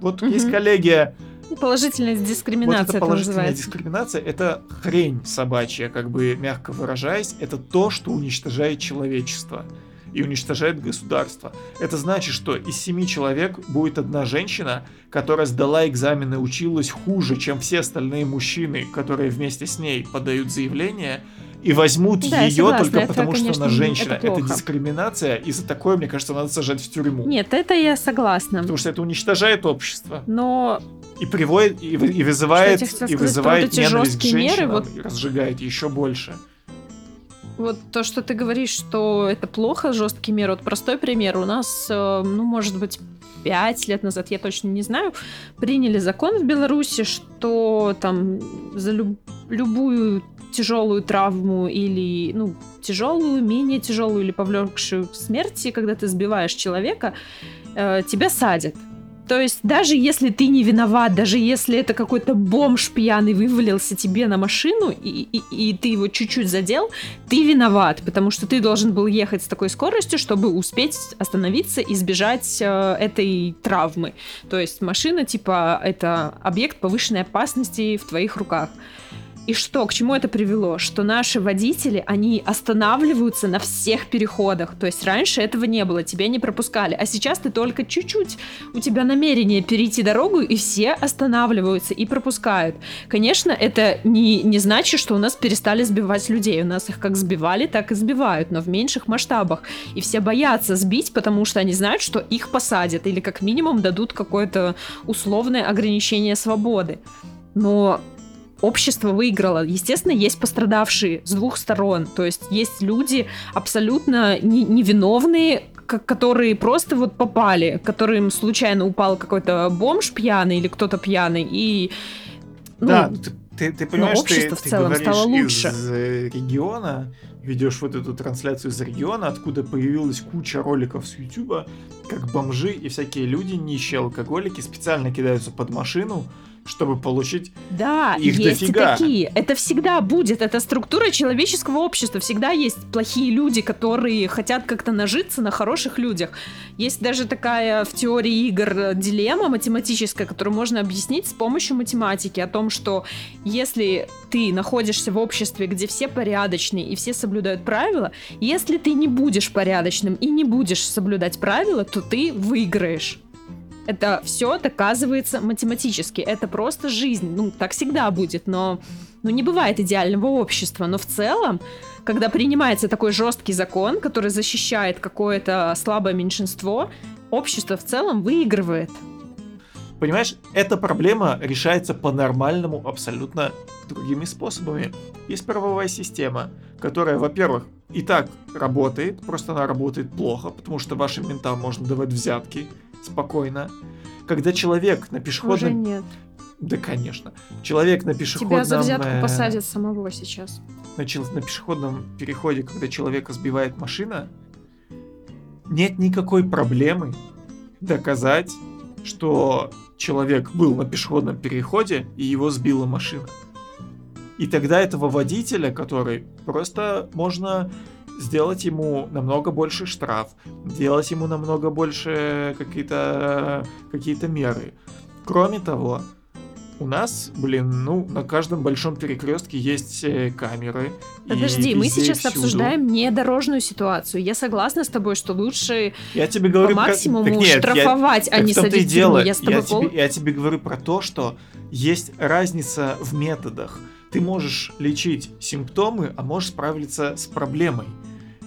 Вот mm-hmm. есть коллегия Положительная дискриминация. Вот это положительная это дискриминация это хрень собачья, как бы мягко выражаясь, это то, что уничтожает человечество и уничтожает государство. Это значит, что из семи человек будет одна женщина, которая сдала экзамены, училась хуже, чем все остальные мужчины, которые вместе с ней подают заявление, и возьмут да, ее согласна, только это, потому, конечно, что она женщина. Это, это дискриминация, и за такое, мне кажется, надо сажать в тюрьму. Нет, это я согласна. Потому что это уничтожает общество. Но и приводит, и, и вызывает, и вызывает ненависть к женщинам, меры, вот... разжигает еще больше. Вот то, что ты говоришь, что это плохо, жесткий меры. Вот простой пример. У нас, э, ну, может быть, пять лет назад, я точно не знаю, приняли закон в Беларуси, что там за люб любую тяжелую травму или, ну, тяжелую, менее тяжелую или повлекшую к смерти, когда ты сбиваешь человека, э, тебя садят. То есть даже если ты не виноват, даже если это какой-то бомж пьяный вывалился тебе на машину, и, и, и ты его чуть-чуть задел, ты виноват, потому что ты должен был ехать с такой скоростью, чтобы успеть остановиться и избежать э, этой травмы. То есть машина, типа, это объект повышенной опасности в твоих руках. И что, к чему это привело? Что наши водители, они останавливаются на всех переходах. То есть раньше этого не было, тебя не пропускали. А сейчас ты только чуть-чуть, у тебя намерение перейти дорогу, и все останавливаются и пропускают. Конечно, это не, не значит, что у нас перестали сбивать людей. У нас их как сбивали, так и сбивают, но в меньших масштабах. И все боятся сбить, потому что они знают, что их посадят или как минимум дадут какое-то условное ограничение свободы. Но общество выиграло. Естественно, есть пострадавшие с двух сторон. То есть есть люди абсолютно не, невиновные, которые просто вот попали, которым случайно упал какой-то бомж пьяный или кто-то пьяный, и... Ну, да, ты, ты, понимаешь, общество ты, в целом ты стало лучше. из региона, ведешь вот эту трансляцию из региона, откуда появилась куча роликов с YouTube, как бомжи и всякие люди, нищие алкоголики, специально кидаются под машину, чтобы получить да, их есть дофига. И такие. Это всегда будет. Это структура человеческого общества. Всегда есть плохие люди, которые хотят как-то нажиться на хороших людях. Есть даже такая в теории игр дилемма математическая, которую можно объяснить с помощью математики о том, что если ты находишься в обществе, где все порядочные и все соблюдают правила, если ты не будешь порядочным и не будешь соблюдать правила, то ты выиграешь. Это все доказывается математически. Это просто жизнь. Ну, так всегда будет, но ну, не бывает идеального общества. Но в целом, когда принимается такой жесткий закон, который защищает какое-то слабое меньшинство, общество в целом выигрывает. Понимаешь, эта проблема решается по-нормальному абсолютно другими способами. Есть правовая система, которая, во-первых, и так работает, просто она работает плохо, потому что вашим ментам можно давать взятки, спокойно. Когда человек на пешеходном... Уже нет. Да, конечно. Человек на пешеходном... Тебя за взятку э... посадят самого сейчас. На, на пешеходном переходе, когда человека сбивает машина, нет никакой проблемы доказать, что человек был на пешеходном переходе и его сбила машина. И тогда этого водителя, который просто можно сделать ему намного больше штраф, делать ему намного больше какие-то какие меры. Кроме того, у нас, блин, ну, на каждом большом перекрестке есть э, камеры. Подожди, мы сейчас всюду. обсуждаем не дорожную ситуацию. Я согласна с тобой, что лучше я тебе говорю по максимуму про... нет, штрафовать, я... а не садить дело. Я, с тобой я, пол... тебе, я тебе говорю про то, что есть разница в методах. Ты можешь лечить симптомы, а можешь справиться с проблемой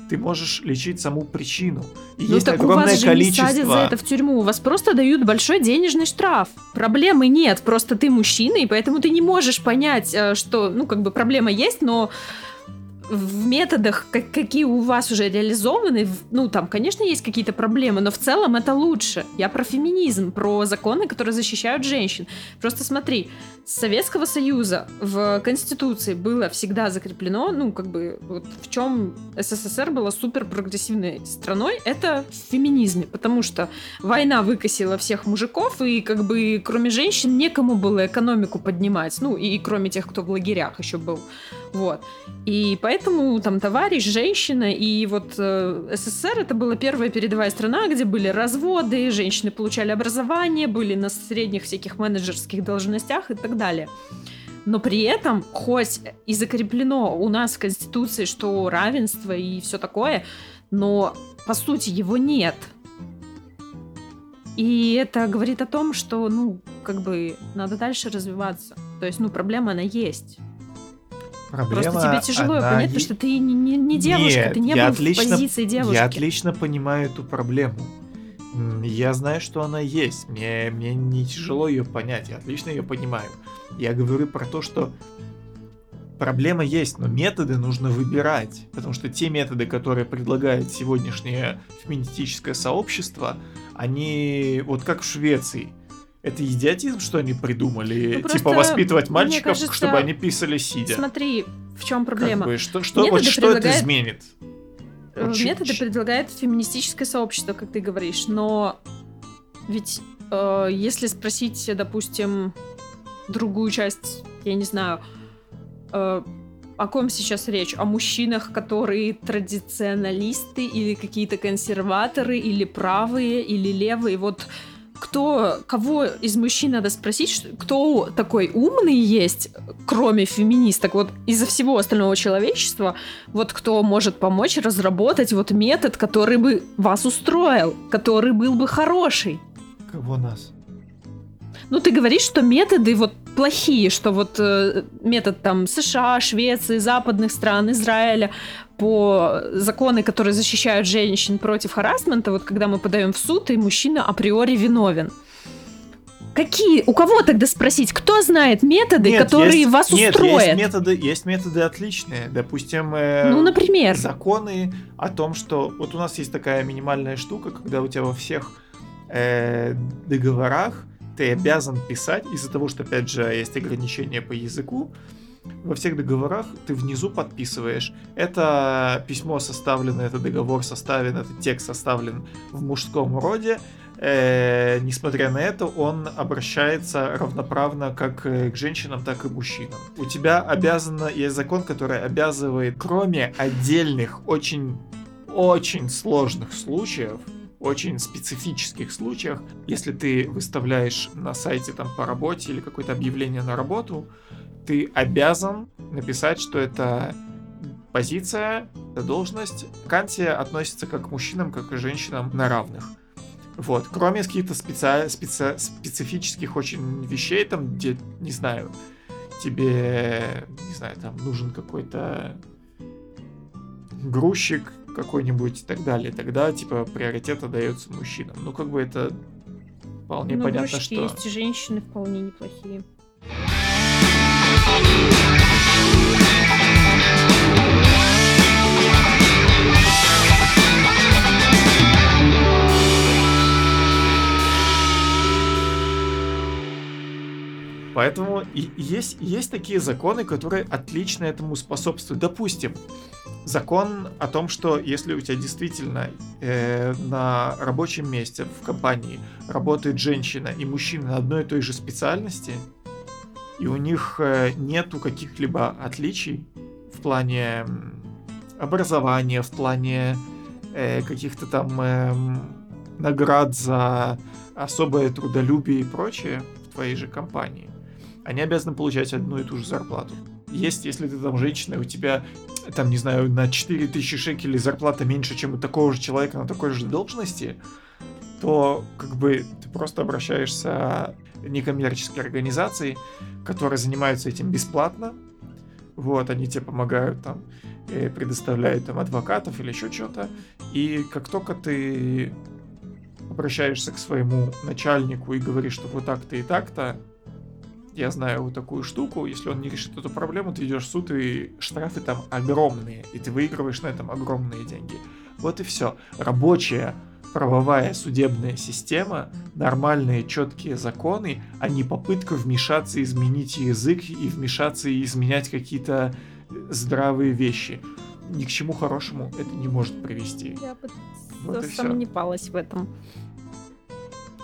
ты можешь лечить саму причину. И ну есть так огромное у вас же количество... не садят за это в тюрьму, у вас просто дают большой денежный штраф. Проблемы нет, просто ты мужчина, и поэтому ты не можешь понять, э, что, ну, как бы проблема есть, но в методах, как, какие у вас уже реализованы, ну, там, конечно, есть какие-то проблемы, но в целом это лучше. Я про феминизм, про законы, которые защищают женщин. Просто смотри, с Советского Союза в Конституции было всегда закреплено, ну, как бы, вот в чем СССР была супер прогрессивной страной, это в феминизме, потому что война выкосила всех мужиков, и, как бы, кроме женщин, некому было экономику поднимать, ну, и кроме тех, кто в лагерях еще был. Вот. И поэтому там товарищ, женщина, и вот э, СССР это была первая передовая страна, где были разводы, женщины получали образование, были на средних всяких менеджерских должностях и так далее. Но при этом, хоть и закреплено у нас в Конституции, что равенство и все такое, но по сути его нет. И это говорит о том, что, ну, как бы, надо дальше развиваться. То есть, ну, проблема, она есть. Проблема, Просто тебе тяжело она... понять, потому что ты не, не, не девушка, Нет, ты не был отлично, в позиции девушки. Я отлично понимаю эту проблему. Я знаю, что она есть. Мне, мне не тяжело ее понять. Я отлично ее понимаю. Я говорю про то, что проблема есть, но методы нужно выбирать. Потому что те методы, которые предлагает сегодняшнее феминистическое сообщество, они вот как в Швеции – это идиотизм, что они придумали? Ну, типа воспитывать мальчиков, кажется, чтобы они писали сидя. Смотри, в чем проблема. Как бы, что что, вот, что предлагает... это изменит? Э, вот, Методы ч... предлагает феминистическое сообщество, как ты говоришь, но ведь э, если спросить, допустим, другую часть, я не знаю, э, о ком сейчас речь? О мужчинах, которые традиционалисты или какие-то консерваторы, или правые, или левые. Вот кто, кого из мужчин надо спросить, кто такой умный есть, кроме феминисток, вот из-за всего остального человечества, вот кто может помочь разработать вот метод, который бы вас устроил, который был бы хороший. Кого нас? Ну, ты говоришь, что методы вот плохие, что вот э, метод там США, Швеции, западных стран, Израиля по законы, которые защищают женщин против харасмента, вот когда мы подаем в суд, и мужчина априори виновен. Какие? У кого тогда спросить? Кто знает методы, нет, которые есть, вас нет, устроят? Есть методы, есть методы отличные. Допустим, э, ну, например, законы о том, что вот у нас есть такая минимальная штука, когда у тебя во всех э, договорах ты обязан писать из-за того, что опять же есть ограничения по языку во всех договорах ты внизу подписываешь. Это письмо составлено, это договор составлен, этот текст составлен в мужском роде. Э, несмотря на это, он обращается равноправно как э, к женщинам, так и мужчинам. У тебя обязано, есть закон, который обязывает, кроме отдельных, очень, очень сложных случаев, очень специфических случаях, если ты выставляешь на сайте там по работе или какое-то объявление на работу, ты обязан написать, что это позиция, это должность. Вакансия относится как к мужчинам, как и женщинам на равных. Вот, кроме каких-то специ... специ... специфических очень вещей, там, где, не знаю, тебе, не знаю, там нужен какой-то грузчик какой-нибудь и так далее, тогда, типа, приоритет отдается мужчинам. Ну, как бы это вполне ну, понятно, что... есть женщины вполне неплохие. Поэтому есть, есть такие законы, которые отлично этому способствуют. Допустим, закон о том, что если у тебя действительно э, на рабочем месте в компании работает женщина и мужчина на одной и той же специальности, и у них э, нету каких-либо отличий в плане образования, в плане э, каких-то там э, наград за особое трудолюбие и прочее в твоей же компании, они обязаны получать одну и ту же зарплату. Есть, если ты там женщина, у тебя, там, не знаю, на 4000 шекелей зарплата меньше, чем у такого же человека на такой же должности, то как бы ты просто обращаешься некоммерческие организации, которые занимаются этим бесплатно. Вот, они тебе помогают там, э, предоставляют там адвокатов или еще что-то. И как только ты обращаешься к своему начальнику и говоришь, что вот так-то и так-то, я знаю вот такую штуку, если он не решит эту проблему, ты идешь в суд, и штрафы там огромные, и ты выигрываешь на этом огромные деньги. Вот и все. Рабочая правовая судебная система, нормальные четкие законы, а не попытка вмешаться, изменить язык и вмешаться и изменять какие-то здравые вещи. Ни к чему хорошему это не может привести. Я бы вот сомневалась в этом.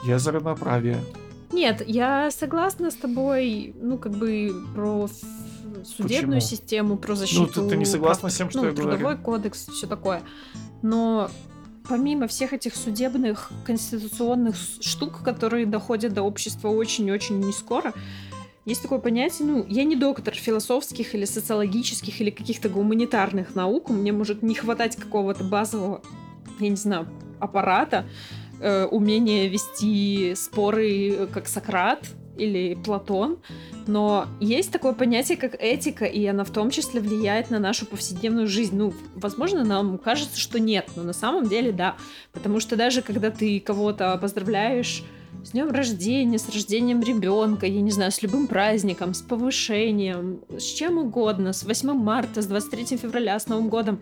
Я за равноправие. Нет, я согласна с тобой, ну, как бы про судебную Почему? систему, про защиту. Ну, ты, ты не согласна про, с тем, что ну, я трудовой говорю? кодекс, все такое. Но помимо всех этих судебных, конституционных штук, которые доходят до общества очень-очень не скоро, есть такое понятие, ну, я не доктор философских или социологических или каких-то гуманитарных наук, мне может не хватать какого-то базового, я не знаю, аппарата, э, умение вести споры, э, как Сократ или Платон, но есть такое понятие, как этика, и она в том числе влияет на нашу повседневную жизнь. Ну, возможно, нам кажется, что нет, но на самом деле да. Потому что даже когда ты кого-то поздравляешь с днем рождения, с рождением ребенка, я не знаю, с любым праздником, с повышением, с чем угодно, с 8 марта, с 23 февраля, с Новым годом,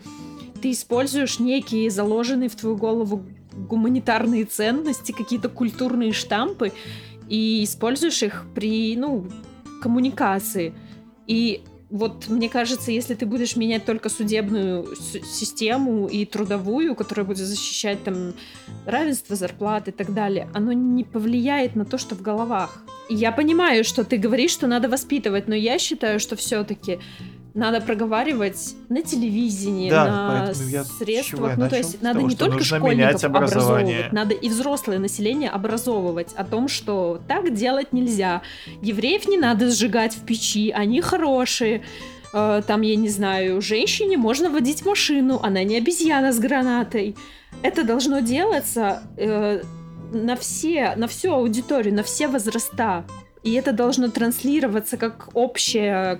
ты используешь некие заложенные в твою голову гуманитарные ценности, какие-то культурные штампы, и используешь их при, ну, коммуникации. И вот мне кажется, если ты будешь менять только судебную систему и трудовую, которая будет защищать там равенство зарплат и так далее, оно не повлияет на то, что в головах. Я понимаю, что ты говоришь, что надо воспитывать, но я считаю, что все-таки надо проговаривать на телевидении, да, на средствах. Ну, то есть надо не только школьников образовывать, надо и взрослое население образовывать о том, что так делать нельзя. Евреев не надо сжигать в печи, они хорошие. Э, там, я не знаю, женщине можно водить машину, она не обезьяна с гранатой. Это должно делаться э, на все, на всю аудиторию, на все возраста. И это должно транслироваться как общее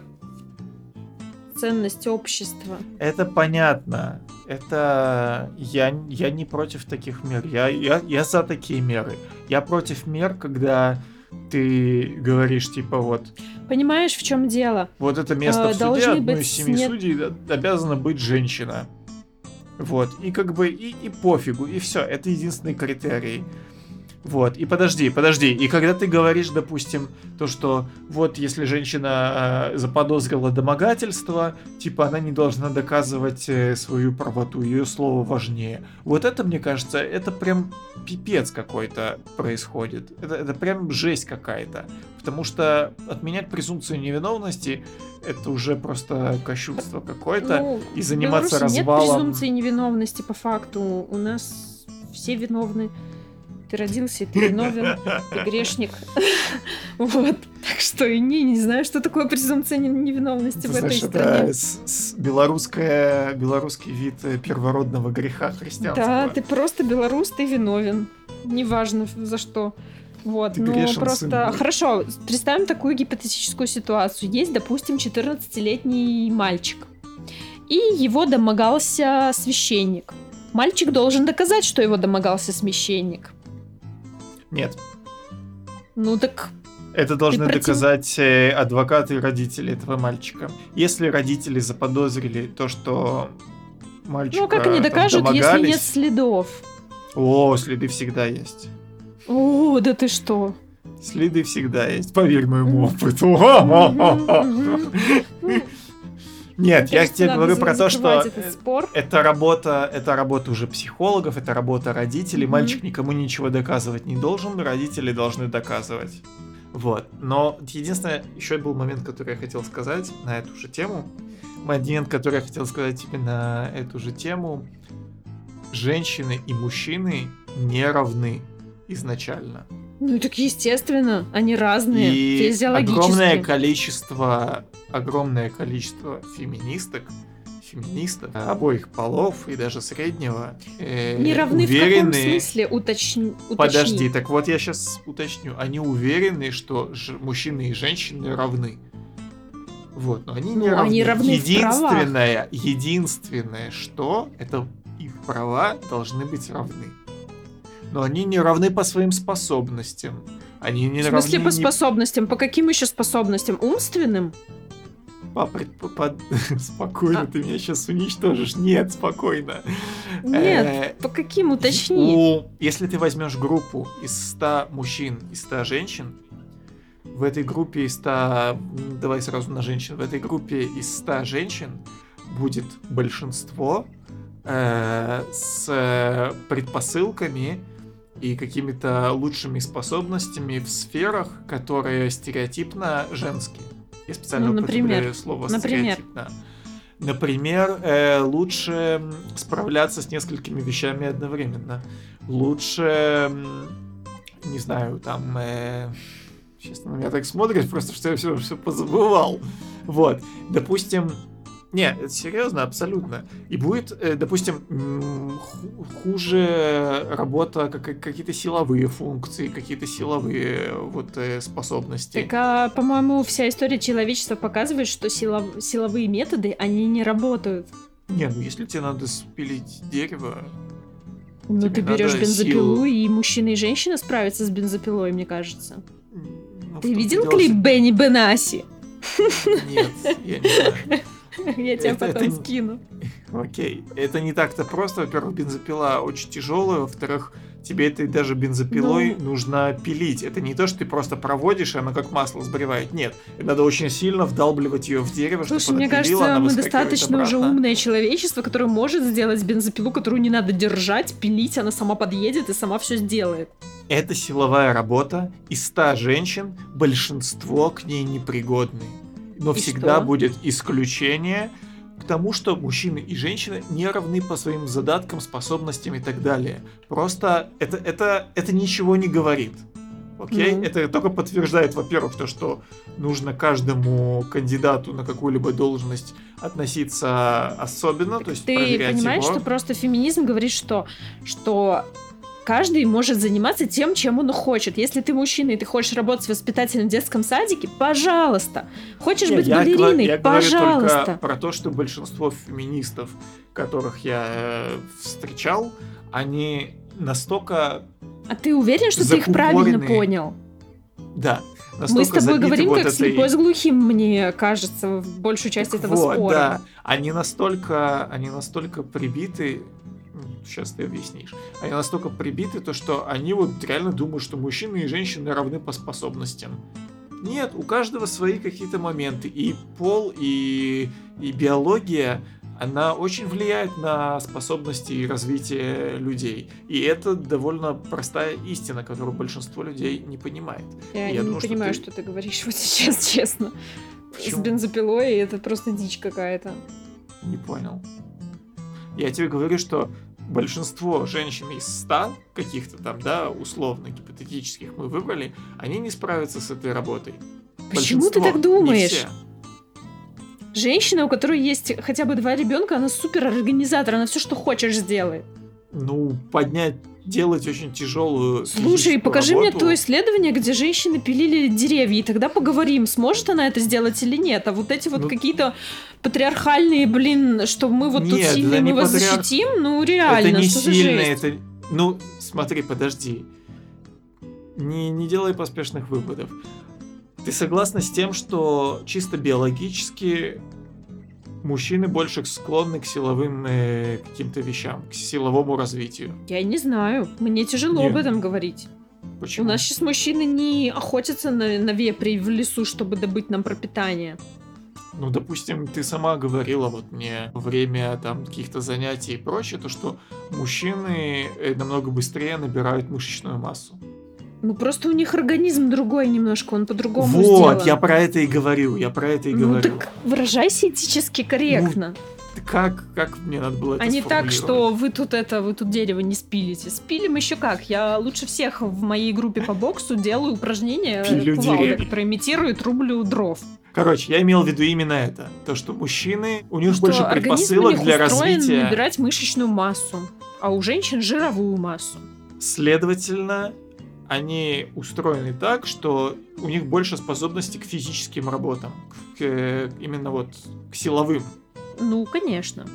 ценность общества. Это понятно. Это я, я не против таких мер. Я, я, я за такие меры. Я против мер, когда ты говоришь, типа, вот... Понимаешь, в чем дело? Вот это место э, в суде, одной из семи нет... судей обязана быть женщина. Вот, и как бы, и, и пофигу, и все, это единственный критерий. Вот, и подожди, подожди, и когда ты говоришь, допустим, то, что вот если женщина э, заподозрила домогательство, типа она не должна доказывать э, свою правоту, ее слово важнее. Вот это, мне кажется, это прям пипец какой-то происходит. Это, это прям жесть какая-то. Потому что отменять презумпцию невиновности это уже просто кощунство какое-то. Ну, и заниматься развалом... нет презумпции невиновности по факту. У нас все виновны ты родился, ты виновен, ты грешник. *laughs* Вот. Так что и не, не знаю, что такое презумпция невиновности в этой стране. белорусская, белорусский вид э, первородного греха христианства. Да, ты просто белорус, ты виновен. Неважно за что. Вот, Ты ну просто... Сын. Хорошо, представим такую гипотетическую ситуацию. Есть, допустим, 14-летний мальчик. И его домогался священник. Мальчик должен доказать, что его домогался священник. Нет. Ну так... Это должны против... доказать э, адвокаты и родители этого мальчика. Если родители заподозрили то, что мальчика Ну как они докажут, если нет следов? О, следы всегда есть. О, да ты что? Следы всегда есть, поверь моему опыту. *laughs* Нет, я тебе говорю про то, что это работа, это работа уже психологов, это работа родителей. Мальчик никому ничего доказывать не должен, родители должны доказывать. Вот. Но единственное, еще был момент, который я хотел сказать на эту же тему. момент, который я хотел сказать тебе на эту же тему. Женщины и мужчины не равны изначально. Ну так естественно, они разные, И физиологически. огромное количество, огромное количество феминисток, феминистов обоих полов и даже среднего э, Не равны уверены... в каком смысле? Уточни. уточни. Подожди, так вот я сейчас уточню. Они уверены, что ж- мужчины и женщины равны. Вот, но они не Ну, равны. они равны единственное, единственное, что это их права должны быть равны. Но они не равны по своим способностям. Они не В смысле равны по способностям? По каким еще способностям? Умственным? по предпо- по- *laughs* Спокойно, А. ты меня сейчас уничтожишь. Нет, спокойно. Нет, Э, по каким? Уточни. У- Если ты возьмешь группу из 100 мужчин и 100 женщин, в этой группе из 100... м, Давай сразу на женщин. В этой группе из 100 женщин будет большинство э, с предпосылками и какими-то лучшими способностями в сферах, которые стереотипно женские. Я специально Ну, например. употребляю слово Например. стереотипно. Например, э, лучше справляться с несколькими вещами одновременно. Лучше, не знаю, там... э, Сейчас на меня так смотрят, просто что я все, все позабывал. Вот. Допустим, не, это серьезно, абсолютно. И будет, э, допустим, хуже работа, как, какие-то силовые функции, какие-то силовые вот э, способности. Так, а, по-моему, вся история человечества показывает, что силов- силовые методы, они не работают. Не, ну если тебе надо спилить дерево, Ну, Тебе ты берешь бензопилу, силу. и мужчина и женщина справятся с бензопилой, мне кажется. ну, Ты видел клип Бенни Бенаси? Нет, я не знаю. *laughs* Я тебе Это- потом это скину. Окей. Это не так-то просто. Во-первых, бензопила очень тяжелая. Во-вторых, тебе этой даже бензопилой Ну. нужно пилить. Это не то, что ты просто проводишь, и она как масло сбривает. Нет. Надо очень сильно вдалбливать ее в дерево, Слушай, чтобы мне кажется, мы достаточно уже обратно. умное человечество, которое может сделать бензопилу, которую не надо держать, пилить, она сама подъедет и сама все сделает. Это силовая работа. Из 100 женщин большинство к ней непригодны. Но И всегда что? будет исключение к тому, что мужчины и женщины не равны по своим задаткам, способностям и так далее. Просто это, это, это ничего не говорит. Окей? Ну. Это только подтверждает, во-первых, то, что нужно каждому кандидату на какую-либо должность относиться особенно, то есть Ты проверять понимаешь, его. что просто феминизм говорит, что, что каждый может заниматься тем, чем он хочет. Если ты мужчина и ты хочешь работать в воспитательном детском садике, пожалуйста. Хочешь Не, быть я, говорю- балериной, я говорю пожалуйста. только про то, что большинство феминистов, которых я э, встречал, они настолько, А ты уверен, что ты их правильно понял? да, Мы с тобой говорим вот как этой- слепой с глухим, мне кажется, в большую часть Так этого вот, спора. Да, они настолько, они настолько прибиты, сейчас ты объяснишь, они настолько прибиты, то что они вот реально думают, что мужчины и женщины равны по способностям. Нет, у каждого свои какие-то моменты. И пол, и, и биология, она очень влияет на способности и развитие людей. И это довольно простая истина, которую большинство людей не понимает. Я, Я не думаю, что понимаю, ты- что ты говоришь *laughs* вот сейчас, честно. Почему? С бензопилой это просто дичь какая-то. Не понял. Я тебе говорю, что большинство женщин из 100 каких-то там, да, условно, гипотетических мы выбрали, они не справятся с этой работой. Почему ты так думаешь? Женщина, у которой есть хотя бы два ребенка, она супер организатор, она все, что хочешь, сделает. Ну, поднять, делать очень тяжелую Слушай, покажи мне работу. то исследование, где женщины пилили деревья, и тогда поговорим, сможет она это сделать или нет. А вот эти вот Ну- какие-то патриархальные, блин, что мы вот тут Нет, сильные, это не мы вас патриарх- защитим, ну реально, это не что за сильно, жесть? это... Ну, смотри, подожди. Не, не делай поспешных выводов. Ты согласна с тем, что чисто биологически мужчины больше склонны к силовым э, каким-то вещам, к силовому развитию? Я не знаю, мне тяжело Нет. об этом говорить. Почему? У нас сейчас мужчины не охотятся на, на вепри в лесу, чтобы добыть нам пропитание. Ну, допустим, ты сама говорила вот мне во время там каких-то занятий и прочее, то что мужчины э, намного быстрее набирают мышечную массу. Ну просто у них организм другой немножко, он по-другому Вот, сделан. я про это и говорю, я про это и ну говорю. так выражайся этически корректно. Как, как мне надо было это а не так, что вы тут это, вы тут дерево не спилите. Спилим еще как. Я лучше всех в моей группе по боксу делаю упражнения Пилю которые имитируют рублю дров. Короче, я имел в виду именно это. То, что мужчины, у них что больше предпосылок них для развития. набирать мышечную массу, а у женщин жировую массу. Следовательно, они устроены так, что у них больше способностей к физическим работам, к, э, именно вот к силовым. Ну, конечно.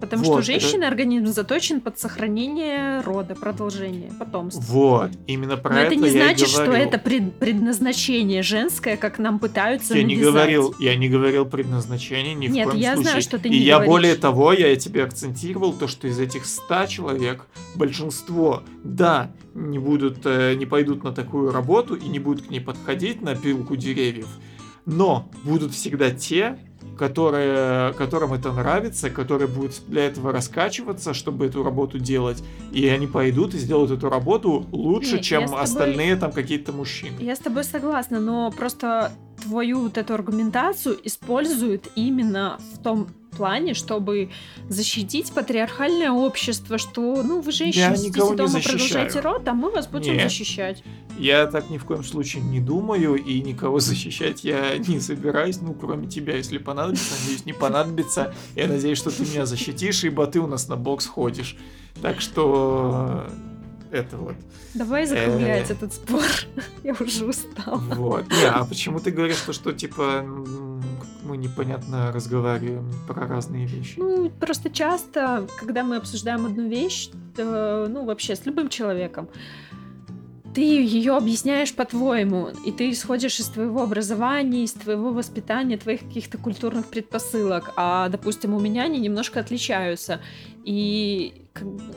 Потому Вот, что у это- женщины организм заточен под сохранение рода, продолжение, потомства. Вот, именно про Но это не я и значит, что это пред- предназначение женское, как нам пытаются Я не навязать. говорил, я не говорил предназначение ни Нет, в коем я случае. знаю, что ты И не я говоришь. более того, я тебе акцентировал то, что из этих ста человек большинство, да, не будут, э, не пойдут на такую работу и не будут к ней подходить на пилку деревьев, но будут всегда те, которые, которым это нравится, которые будут для этого раскачиваться, чтобы эту работу делать, и они пойдут и сделают эту работу лучше, Не, чем тобой- остальные там какие-то мужчины. Я с тобой согласна, но просто твою вот эту аргументацию используют именно в том плане, чтобы защитить патриархальное общество, что, ну, вы женщины Я сидите никого не дома, защищаю. продолжайте род, а мы вас будем Нет. защищать. Я так ни в коем случае не думаю, и никого *laughs* защищать я не собираюсь, ну, кроме тебя, если понадобится. Надеюсь, не понадобится. Я надеюсь, что ты меня защитишь, ибо ты у нас на бокс ходишь. Так что... э, Это вот. Давай закруглять Э. этот спор. *laughs* Я уже устала. Вот. Не, а почему ты говоришь, то, что, типа, мы непонятно разговариваем про разные вещи? Ну, просто часто, когда мы обсуждаем одну вещь, ну, вообще с любым человеком, ты ее объясняешь по-твоему, и ты исходишь из твоего образования, из твоего воспитания, твоих каких-то культурных предпосылок, а, допустим, у меня они немножко отличаются, и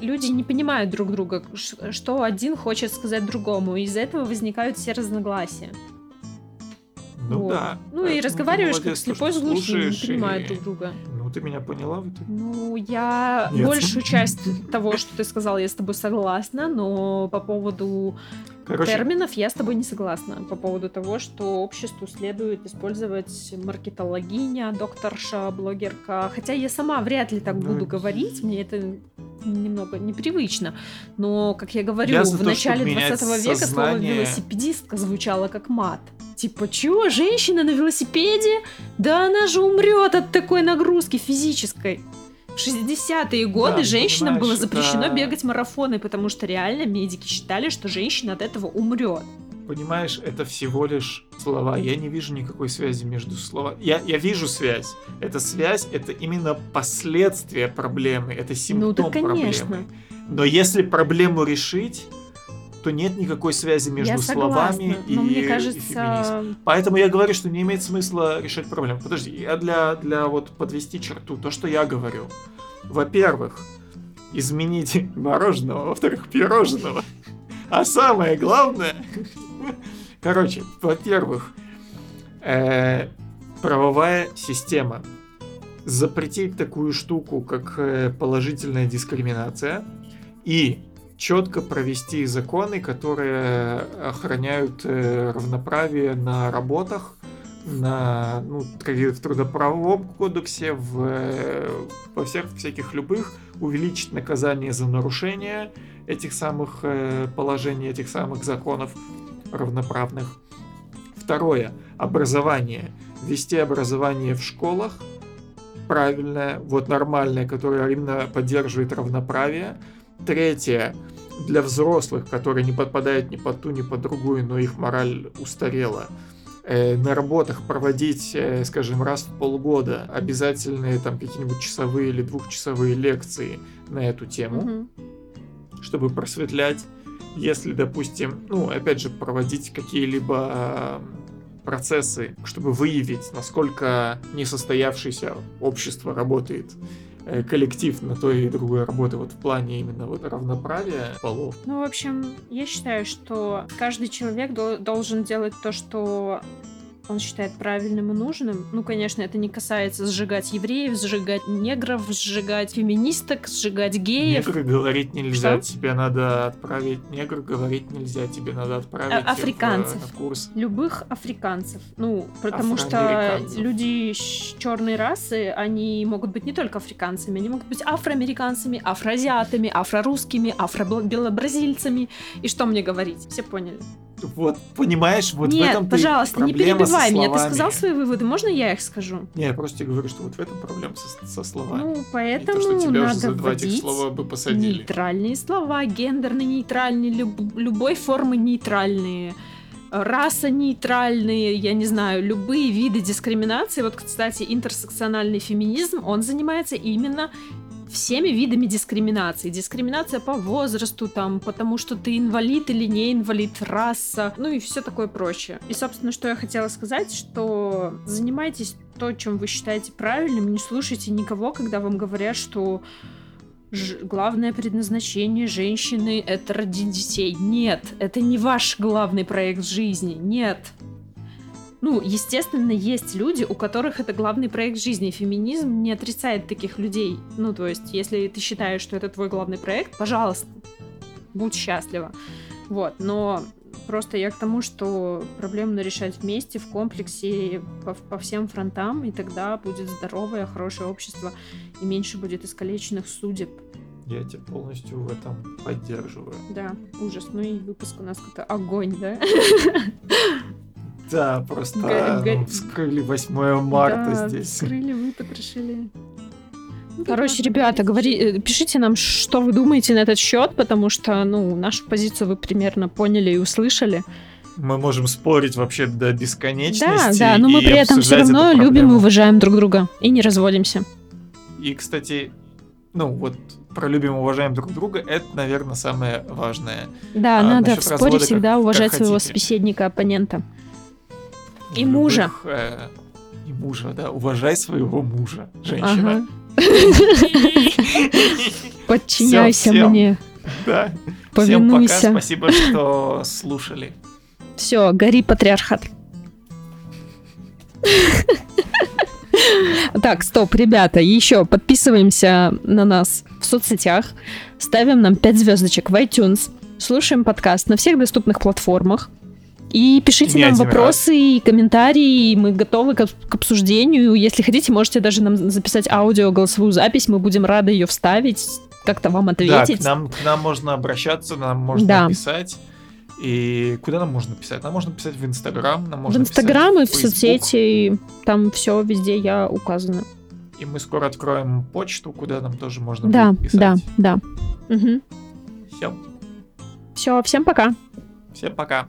люди не понимают друг друга, что один хочет сказать другому, и из-за этого возникают все разногласия. Ну Вот. да. Ну и разговариваешь как молодец, то, слепой с глухим, не понимают и- друг друга. Ну, ты меня поняла в итоге? Ну, я Нет. большую *laughs* часть того, что ты сказал, я с тобой согласна, но по поводу Короче, терминов я с тобой не согласна. По поводу того, что обществу следует использовать маркетологиня, докторша, блогерка. Хотя я сама вряд ли так Ну, буду говорить, мне это немного непривычно. Но, как я говорю, Я в то, начале чтобы менять 20 века слово сознание. велосипедистка звучало как мат. Типа, чего, женщина на велосипеде? Да она же умрет от такой нагрузки физической. В 60-е годы Да, женщинам было запрещено это- бегать марафоны, потому что реально медики считали, что женщина от этого умрет. Понимаешь, это всего лишь слова. Я не вижу никакой связи между словами. Я, я вижу связь. Эта связь это именно последствия проблемы, это симптом Ну да, конечно. проблемы. Но если проблему решить, то нет никакой связи между я согласна, словами и, но мне и феминизмом. кажется, Поэтому я говорю, что не имеет смысла решать проблему. Подожди, я для, для вот подвести черту, то, что я говорю. Во-первых, изменить мороженого, во-вторых, пирожного. А самое главное... *laughs* Короче, во-первых, э, правовая система. Запретить такую штуку, как э, положительная дискриминация. И четко провести законы, которые охраняют э, равноправие на работах, на ну, в трудоправовом кодексе, в, э, во всех всяких любых, увеличить наказание за нарушение этих самых э, положений, этих самых законов равноправных. Второе. Образование. Ввести образование в школах правильное, вот нормальное, которое именно поддерживает равноправие. Третье. Для взрослых, которые не подпадают ни под ту, ни под другую, но их мораль устарела. Э, на работах проводить, э, скажем, раз в полгода обязательные там какие-нибудь часовые или двухчасовые лекции на эту тему мгм. чтобы просветлять, если, допустим, ну, опять же, проводить какие-либо э, процессы, чтобы выявить, насколько несостоявшееся общество работает, коллектив на той и другой работы, вот в плане именно вот равноправия полов. Ну, в общем, я считаю, что каждый человек дол- должен делать то, что он считает правильным и нужным. Ну, конечно, это не касается сжигать евреев, сжигать негров, сжигать феминисток, сжигать геев. Негр говорить нельзя, Что? тебе надо отправить. Негр говорить нельзя, тебе надо отправить А- их в, африканцев. на курс. Любых африканцев. Ну, потому что люди черной расы, они могут быть не только африканцами, они могут быть афроамериканцами, афроазиатами, афрорусскими, афробелобразильцами. И что мне говорить? Все поняли? Вот, понимаешь, вот в Нет, этом пожалуйста, не проблема со перебивай меня. Ты сказал свои выводы, можно я их скажу? Не, я просто тебе говорю, что вот в этом проблема со, со словами. Ну, И поэтому то, что тебя уже надо за два этих слова бы посадили. нейтральные слова, гендерно-нейтральные, люб- любой формы нейтральные, раса нейтральные, я не знаю, любые виды дискриминации. Вот, кстати, интерсекциональный феминизм, он занимается именно всеми видами дискриминации. Дискриминация по возрасту, там, потому что ты инвалид или не инвалид, раса, ну и все такое прочее. И, собственно, что я хотела сказать, что занимайтесь то, чем вы считаете правильным, не слушайте никого, когда вам говорят, что ж- главное предназначение женщины это родить детей. Нет, это не ваш главный проект жизни. Нет. Ну, естественно, есть люди, у которых это главный проект жизни. Феминизм не отрицает таких людей. Ну, то есть, если ты считаешь, что это твой главный проект, пожалуйста, будь счастлива. Вот, но просто я к тому, что проблему решать вместе, в комплексе, по, по всем фронтам, и тогда будет здоровое, хорошее общество, и меньше будет искалеченных судеб. Я тебя полностью в этом поддерживаю. Да, ужас. Ну и выпуск у нас какой-то огонь, да? *laughs* Да, просто Га- га- ну, вскрыли 8 марта Да, здесь. Вскрыли, выпотрошили. Ну, Короче, ребята, говори, э, пишите нам, что вы думаете на этот счет, потому что, ну, нашу позицию вы примерно поняли и услышали. Мы можем спорить вообще до бесконечности. Да, да, но мы и при этом все равно любим и уважаем друг друга и не разводимся. И, кстати, ну вот про любим и уважаем друг друга, это, наверное, самое важное. Да, А надо в споре развода всегда как- уважать как своего хотите. собеседника, оппонента. И В мужа. любых, э, и мужа, да. Уважай своего мужа, женщина. *laughs* Подчиняйся мне, Да. Всем пока, спасибо, что слушали. Все, гори патриархат. Так, стоп, ребята, еще подписываемся на нас в соцсетях, ставим нам 5 звездочек в iTunes, слушаем подкаст на всех доступных платформах. И пишите Не нам вопросы и комментарии, мы готовы к, к обсуждению. Если хотите, можете даже нам записать аудио, голосовую запись, мы будем рады ее вставить, как-то вам Да, ответить. к нам, к нам можно обращаться, нам можно Да. писать. И куда нам можно писать? Нам можно писать в Инстаграм, нам в можно Инстаграм и в Facebook. соцсети, там все везде я указана. И мы скоро откроем почту, куда нам тоже можно Да, будет писать. да, да. Угу. Всем, Все, всем пока. всем пока.